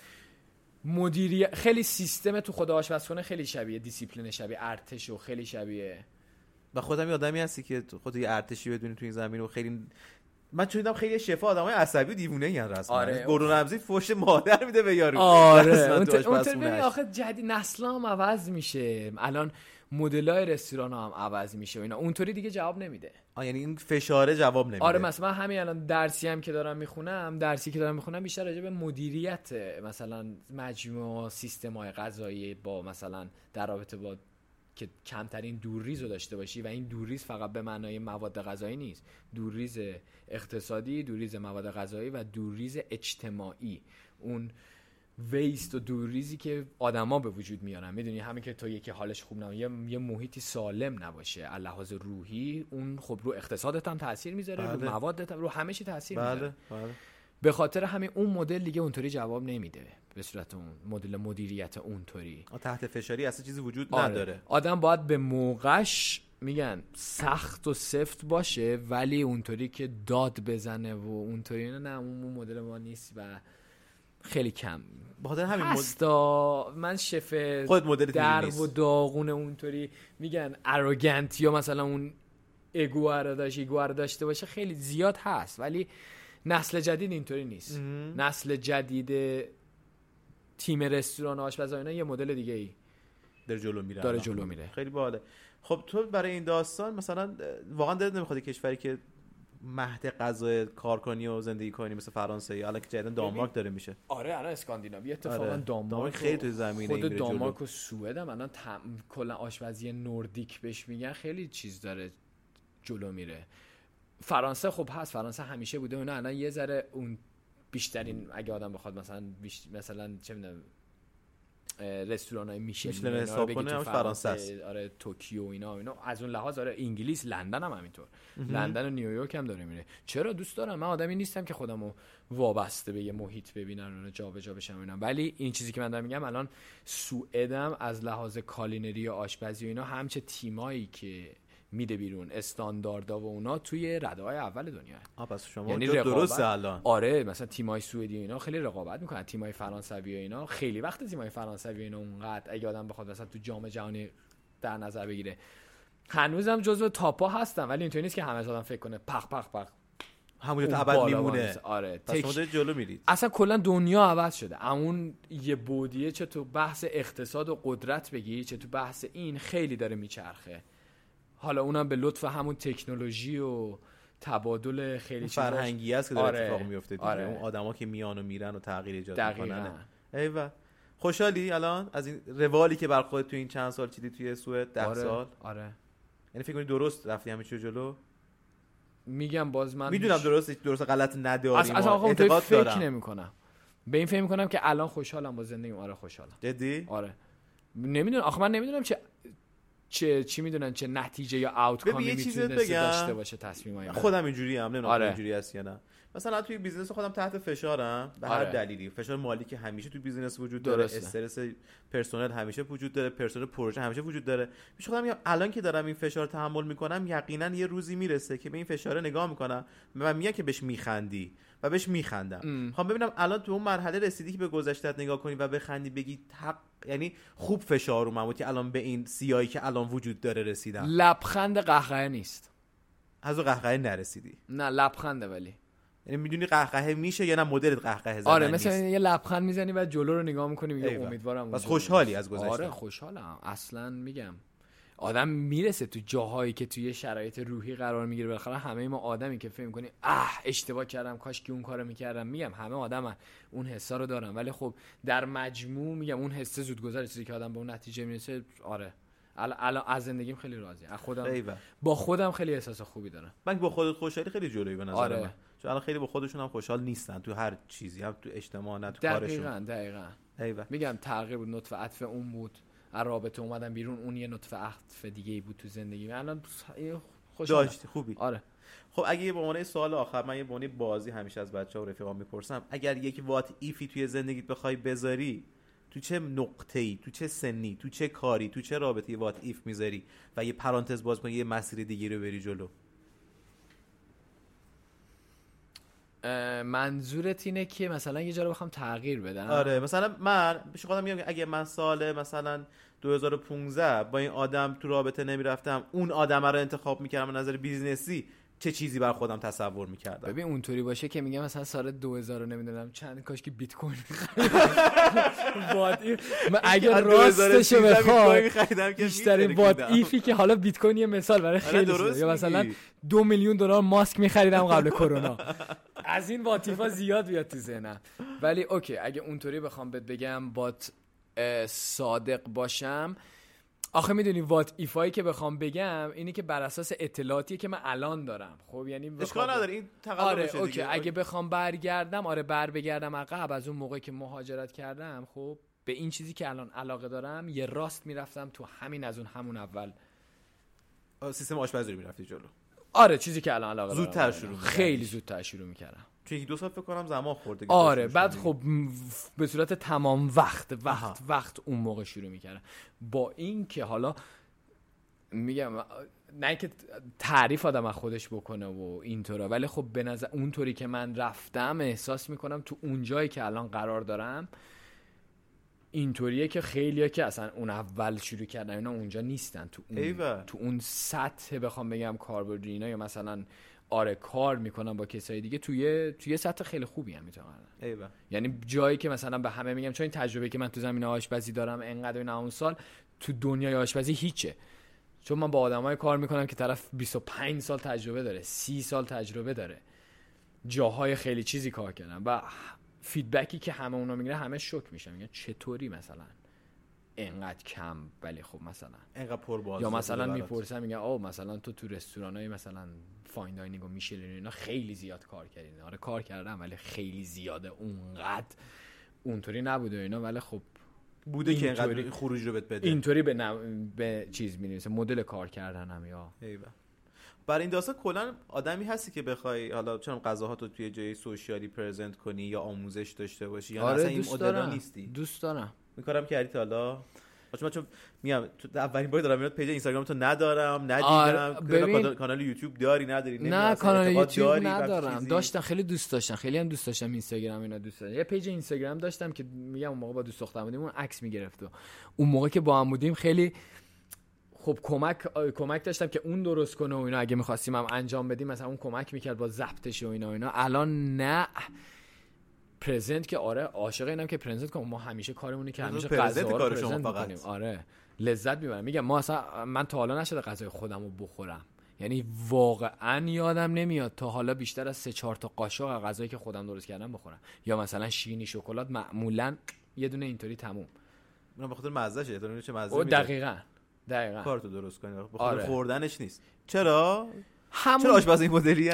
مدیری خیلی سیستم تو خود آشپزخونه خیلی شبیه دیسیپلین شبیه ارتش و خیلی شبیه. و خودم یه آدمی هستی که خود یه ارتشی بدونی تو این زمین و خیلی من چون دیدم خیلی chef ا آدمای عصبی و دیوونه این رسما آره. آره. گوردون رمزی فوش مادر میده به یارو آره اون. ببین آخه جدید نسلا هم عوض میشه الان مدلای رستوران هم عوض میشه و اینا اونطوری دیگه جواب نمیده آه یعنی این فشاره جواب نمیده آره مثلا من همین الان درسی هم که دارم می‌خونم درسی که دارم می‌خونم بیشتر راجع به مدیریت مثلا مجموعه سیستم های غذایی با مثلا در رابطه با که کمترین دورریز رو داشته باشی و این دورریز فقط به معنای مواد غذایی نیست. دورریز اقتصادی دورریز مواد غذایی و دورریز اجتماعی. اون ویست و دورریزی که آدما به وجود میارن. می‌دونی همین که تو یکی حالش خوب نباشه یه, محیطی سالم نباشه. از لحاظ روحی اون خب رو اقتصادت هم تاثیر می‌ذاره بله. رو موادت هم رو همه چی تاثیر بله می‌ذاره. بله. به خاطر همین اون مدل دیگه اونطوری جواب نمیده به صورت اون مدل مدیریت اونطوری تحت فشاری اصلا چیزی وجود آره. نداره آدم باید به موقعش میگن سخت و سفت باشه ولی اونطوری که داد بزنه و اونطوری نه نه اون مدل ما نیست و خیلی کم به خاطر همین مد... من chef خود مدل در. و داغون اونطوری میگن arrogant یا مثلا اون ego رو داشت ego رو داشته باشه خیلی زیاد هست ولی نسل جدید اینطوری نیست. نسل جدید تیم رستوران و آشپزا اینا یه مدل دیگه ای داره جلو میره. داره. جلو میره. خیلی باحاله. خب تو برای این داستان مثلا واقعا دلت نمی‌خواد کشوری که مهد غذا کار کنی و زندگی کنی مثل فرانسه یا الان که جدیدن دانمارک داره میشه. آره الان اسکاندیناوی اتفاقا آره. دانمارک خیلی توی زمینه خود. دانمارک و سوئد هم الان تم... کلا آشپزی نوردیک بهش میگن خیلی چیز داره جلو میره. فرانسه خب هست فرانسه همیشه بوده. اونا الان یه ذره اون بیشترین اگه آدم بخواد مثلا بیش... مثلا چه می‌دونم رستوران های میشلین میشلن حساب کنه، فرانسه است. آره توکیو اینا اینا. از اون لحاظ آره انگلیس لندن هم همینطور. لندن و نیویورک هم داره میره. چرا؟ دوست دارم. من آدمی نیستم که خودمو وابسته به یه محیط ببینم اونو جابجا بشم اینا. ولی این چیزی که من دارم میگم الان سوئدم از لحاظ culinary و آشپزی و اینا همچه تیمایی که میده بیرون استانداردا و اونا توی رده های اول دنیا. آه پس شما یعنی رقابت درسته الان. آره مثلا تیمای سوئدی و اینا خیلی رقابت می‌کنن تیمای فرانسوی و اینا. خیلی وقت تیمای فرانسوی و اینا اونقدر اگه آدم بخواد مثلا تو جام جهانی در نظر بگیره. هنوزم جزو تاپا هستن ولی اینطوری نیست که همه آدم فکر کنه پخ پخ پخ. همونجا ابد میمونه. آره پس جلو میرید. اصلا کلا دنیا عوض شده. اون یه بودیه چه تو بحث اقتصاد و قدرت بگی چه تو بحث این خیلی داره میچرخه. حالا اونم به لطف همون تکنولوژی و تبادل خیلی چیزاش. فرهنگی است که داره آره، اتفاق میفته دیگه. آره. اون آدما که میان و میرن و تغییر ایجاد. می‌کنن. ایول خوشحالی الان از این روالی که بر خودت تو این چند سال چیدی توی سوئد؟ ده آره سال. آره. یعنی فکر کنی درست رفتی همه چی رو جلو؟ میگم باز من می‌دونم درست درست غلط نداریم از. آقا اعتقاد فکر دارم. نمی کنم به این فکر می‌کنم که الان خوشحالم با زندگیم. آره خوشحالم. جدی؟ آره. نمی‌دونم آخه من نمی‌دونم چه چه چی می‌دونن چه نتیجه یا آوتکامی می‌تونه. داشته باشه تصمیم های خودم اینجوری هم نمی‌دونم آره. اینجوری هست یا نه مثلا توی business خودم تحت فشارم به هر آره. دلیلی فشار مالی که همیشه توی بیزنس وجود داره درسته. استرس پرسنل همیشه وجود داره پرسنل پروژه همیشه وجود داره پیش خودم میگم الان که دارم این فشار تحمل می‌کنم یقینا یه روزی می‌رسه که به این فشار نگاه می‌کنم و میگم که بهش میخندی و بهش میخندم. می‌خوام ببینم الان تو اون مرحله رسیدی که به گذشتت نگاه کنی و بخندی بگی حق یعنی خوب فشار اومد که الان به این سیایی که الان وجود داره رسیدم. لبخند قهقه نیست. از اون قهقه نرسیدی. نه لبخنده ولی. یعنی می‌دونی قهقه میشه یا نه؟ مدل قهقه زدن آره نیست. مثلا یه لبخند می‌زنی و جلو رو نگاه می‌کنی میگه. امیدوارم اونجا خوشحالی. از گذشته. آره خوشحالم. اصلا میگم. آدم می‌رسه تو جاهایی که توی شرایط روحی قرار می‌گیره. بالاخره همه ما آدمی که فکر کنی اه اشتباه کردم کاش که اون کارو می‌کردم. میگم همه آدمن اون حسا رو دارم ولی خب در مجموع میگم اون حس زودگذر چیزی که آدم به اون نتیجه می‌رسه آره. ال- الان از زندگیم خیلی راضی از خودم ایول. با خودم خیلی احساس خوبی دارم. من با خودت خوشحالی خیلی جلوی به نظر آره. من. چون الان خیلی با خودشون هم خوشحال نیستن تو هر چیزی هم تو اجتماع نه تو کارشون. دقیقا دقیقا. ایول. میگم تغییر بود نطفه عطف اون بود. رابطه اومدم بیرون اون یه نطفه عطف دیگه ای بود تو زندگی. من الان خوش داشتی خوبی. آره. خب اگه به عنوان سوال آخر من یه عنوان بازی همیشه از بچه و رفیقام می‌پرسم. اگر یک وات ایفی توی زندگیت بخوای بذاری تو چه نقطه ای تو چه سنی تو چه کاری تو چه رابطه what if می‌ذاری و یه پرانتز باز کنی یه مسیر دیگه رو بری جلو اه، منظورت اینه که مثلا یه جا رو بخوام تغییر بدم؟ آره مثلا من پیش خودم میگم اگه من سال مثلا 2015 با این آدم تو رابطه نمی‌رفتم اون آدم رو انتخاب می‌کردم از نظر business ی چه چیزی بر خودم تصور می‌کردم. ببین اونطوری باشه که میگم مثلا سال 2000 رو نمی‌دونم چند کاش که بیت کوین من اگر راستش بخوای بیشترین what if ی که حالا بیت کوین یه مثال برای خیلی آره، درست یا مثلا. دو میلیون دلار ماسک میخریدم قبل کرونا. از این what if ا زیاد بیاد تو ذهنم. ولی okay اگه اونطوری بخوام بهت بگم but صادق باشم آخه می‌دونی what if ایی که بخوام بگم اینی که بر اساس اطلاعاتی که من الان دارم. خب یعنی بخوام- اشکال نداره این تقلب آره okay دیگه. اگه بخوام برگردم آره بر بگردم عقب از اون موقعی که مهاجرت کردم خب به این چیزی که الان علاقه دارم یه راست می‌رفتم تو همین از اون همون اول. سیستم آشپزی رو می‌رفتی جلو. آره چیزی که الان علاقه زودتر دارم شروع. خیلی زودتر شروع می‌کردم. چون یکی دو سال فکر کنم زمان خورده آره بعد. خب به صورت تمام وقت وقت آها. وقت اون موقع شروع می‌کردم با این که حالا میگم نه که تعریف آدم از خودش بکنه و اینطورا ولی خب به نظر اونطوری که من رفتم احساس می‌کنم تو اون جایی که الان قرار دارم اینطوریه که خیلیه که اصلا اون اول شروع کردن اینا اونجا نیستن تو اون. تو اون سطح بخوام بگم کاربردی اینا یا مثلا آره کار می‌کنم با کسای دیگه توی توی سطح خیلی خوبی هم می‌تونن. یعنی جایی که مثلا به همه میگم چون این تجربه که من تو زمینه آشپزی دارم انقدر این اون سال تو دنیای آشپزی هیچه. چون من با آدمای کار می‌کنم که طرف 25 سال تجربه داره 30 سال تجربه داره. جاهای خیلی چیزی کار کردم و feedback ی که همه اونا می‌گیره همه شوک میشن. میگن چطوری مثلا؟ انقدر کم ولی خب مثلا. اینقدر پر یا مثلا برات. می‌پرسن میگن او مثلا تو تو رستوران های مثلا fine dining و میشلین اینا خیلی زیاد کار کردین. آره کار کردم ولی خیلی زیاده. اونقدر اونطوری نبوده و اینا ولی خب بوده که این خروجی رو بهت بده. اینطوری به, نو... به چیز می‌نویسه. مدل کار کردنم یا ایول. برای این داستان کلا آدمی هستی که بخوای حالا چون غذاها تو توی جای social ی present کنی یا آموزش داشته باشی یا اصلا این آره، مدل نیستی. دوست دارم. این کارم کردی تا حالا؟ چون من چون میگم تو اولین بار دارم میاد page اینستاگرام تو ندارم ندیدم. آره، ببین کانال یوتیوب داری نداری نه کانال یوتیوب داری ندارم؟ داشتم خیلی دوست داشتم. خیلی هم دوست داشتم اینستاگرام اینا دوست داشتم یه page اینستاگرام داشتم که میگم اون موقع با دوست دخترم بودیم اون عکس می‌گرفت و اون موقع که با هم بودیم خیلی خب کمک کمک داشتم که اون درست کنه و اینا اگه می‌خواستیم هم انجام بدیم مثلا اون کمک می‌کرد با ضبطش و اینا و اینا. الان نه. پرزنت که آره عاشق اینم که پرزنت کنم. ما همیشه کارمونه که همیشه غذا رو پرزنت. می‌کنیم. آره. لذت می‌برم. میگم ما اصلا من تا حالا نشده غذای خودم رو بخورم. یعنی واقعا یادم نمیاد تا حالا بیشتر از سه چهار تا قاشق از غذایی که خودم درست کردم بخورم. یا مثلا شیرینی شکلات معمولا یه دونه اینطوری تموم. من به خاطر مزهشه. تو چه مزه دقیقا. دقیقا. کارتو درست کنی. به خاطر آره. خوردنش نیست. چرا؟ همون چرا آشپز این مدلی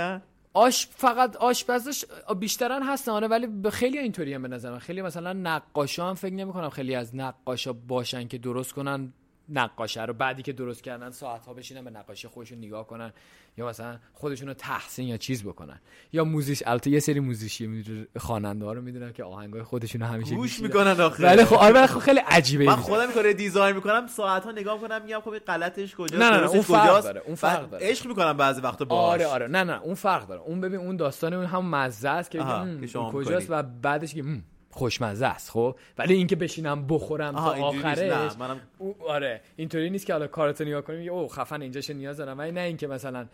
آش فقط آشپزش بیشترن هستن آره ولی به خیلی اینطوری هم به نظر من خیلی مثلا نقاشا هم فکر نمی کنم خیلی از نقاشا باشن که درست کنن. نقاشه رو بعدی که درست کردن ساعت ها بشینن به نقاشی خودشون نگاه کنن یا مثلا خودشون رو تحسین یا چیز بکنن یا موزیش البته یه سری موزیشی خواننده ها رو می‌دونن که آهنگای خودشون رو همیشه گوش. می‌کنن آخه ولی خب آره خب خیلی عجیبه من. خودم کار دیزاین می‌کنم ساعت ها نگاه می‌کنم میگم خب این غلطش کجاست نه، نه، نه، اون فرق کجاست؟ داره، اون فرق داره. عشق می‌کنم بعضی وقتا باهاش آره آره نه نه اون فرق داره اون ببین اون داستان اون هم مزه است که, آها، بگی، "هم، که شما این کجاست و بعدش که "هم، خوشمزه است خب؟ ولی اینکه بشینم بخورم تا. آخرش. منم او- آره اینطوری نیست که حالا کارتو نگاه کنیم میگه او خفن اینجاش نیاز دارم؟ ولی نه اینکه مثلا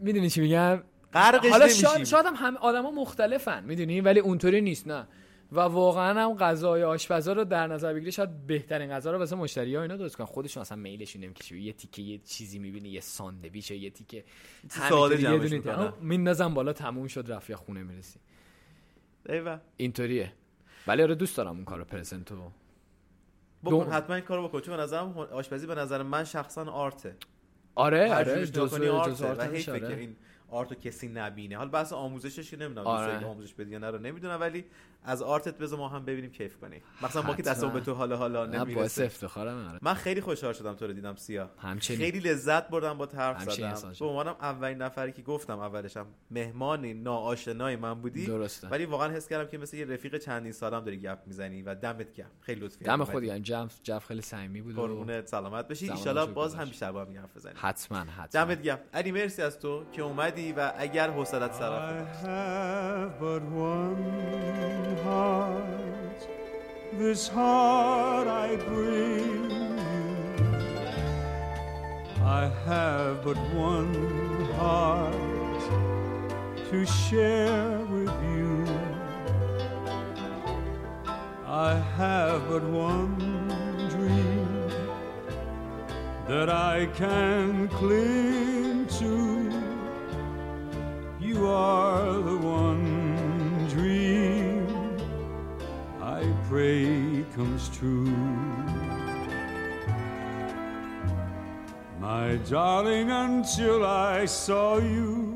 می‌دونی چی میگم؟ غرقش حالا. شاید شاید هم, هم آدما مختلفن می‌دونی؟ ولی اونطوری نیست نه. و واقعا هم غذای آشپزا رو در نظر بگیری شاید بهترین غذا رو واسه مشتری ها اینا درست کنن. خودشون اصلا میلشون نمی‌کشه. یه تیکه یه چیزی می‌بینی یه ساندویچ یه تیکه. ساده جمعش میندازم بالا تموم شد رفت یا خونه می‌رسی. ایوه اینطوریه ولی آره دوست دارم اون کارو پرزنتو بکن حتما این کارو بکن چون به نظرم آشپزی به نظر من شخصا آرته. آره آره جزء کنی جزء آرته. و آره. این آرتو کسی نبینه. حالا بحث آموزشش که نمی‌دونم آره. آموزش بدی یا نه رو نمی‌دونم ولی از آرتت بذار ما هم ببینیم کیف کنی مثلا ما که. دستمون به تو حالا حالا باعث نمی‌رسه. افتخارم آره. من خیلی خوشحال شدم تو رو دیدم سیاه. همچنین. خیلی لذت بردم با حرف زدم. به. عنوانم اولین نفری که گفتم اولشم مهمانی ناآشنای من بودی. درسته. ولی واقعا حس کردم که مثل یه رفیق چندین سالم داری گپ می‌زنی و دمت گرم. خیلی لطفی دم. خودی هم جف جف خیلی صمیمی بود قربونت سلامت بشی شکر باز. هم بیشتر با هم حرف بزنیم. حتما حتما. دمت گرم. علی مرسی از تو که اومدی و اگر حوصلت I سر have but one heart. This heart I bring you. I have but one heart to share with you. I have but one dream that I can cling to. You are the one dream. I pray comes true. My darling, until I saw you,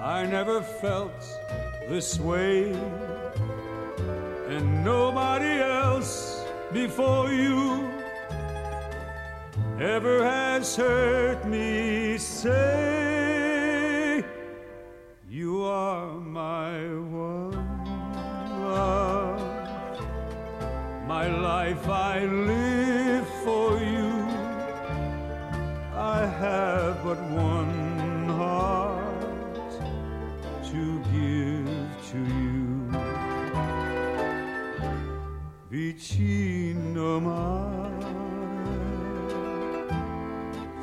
I never felt this way, and nobody else before you ever has heard me say, life I live for you. I have but one heart to give to you. Vicino mare,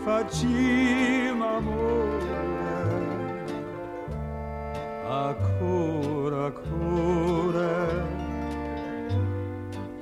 facciamo amore, ancora, ancora,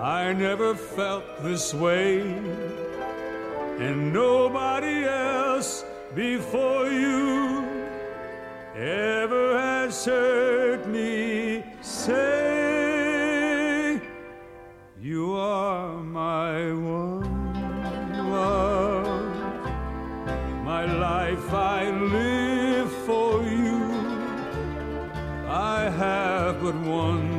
I never felt this way. And nobody else before you ever has heard me say you are my one love. My life I live for you. I have but one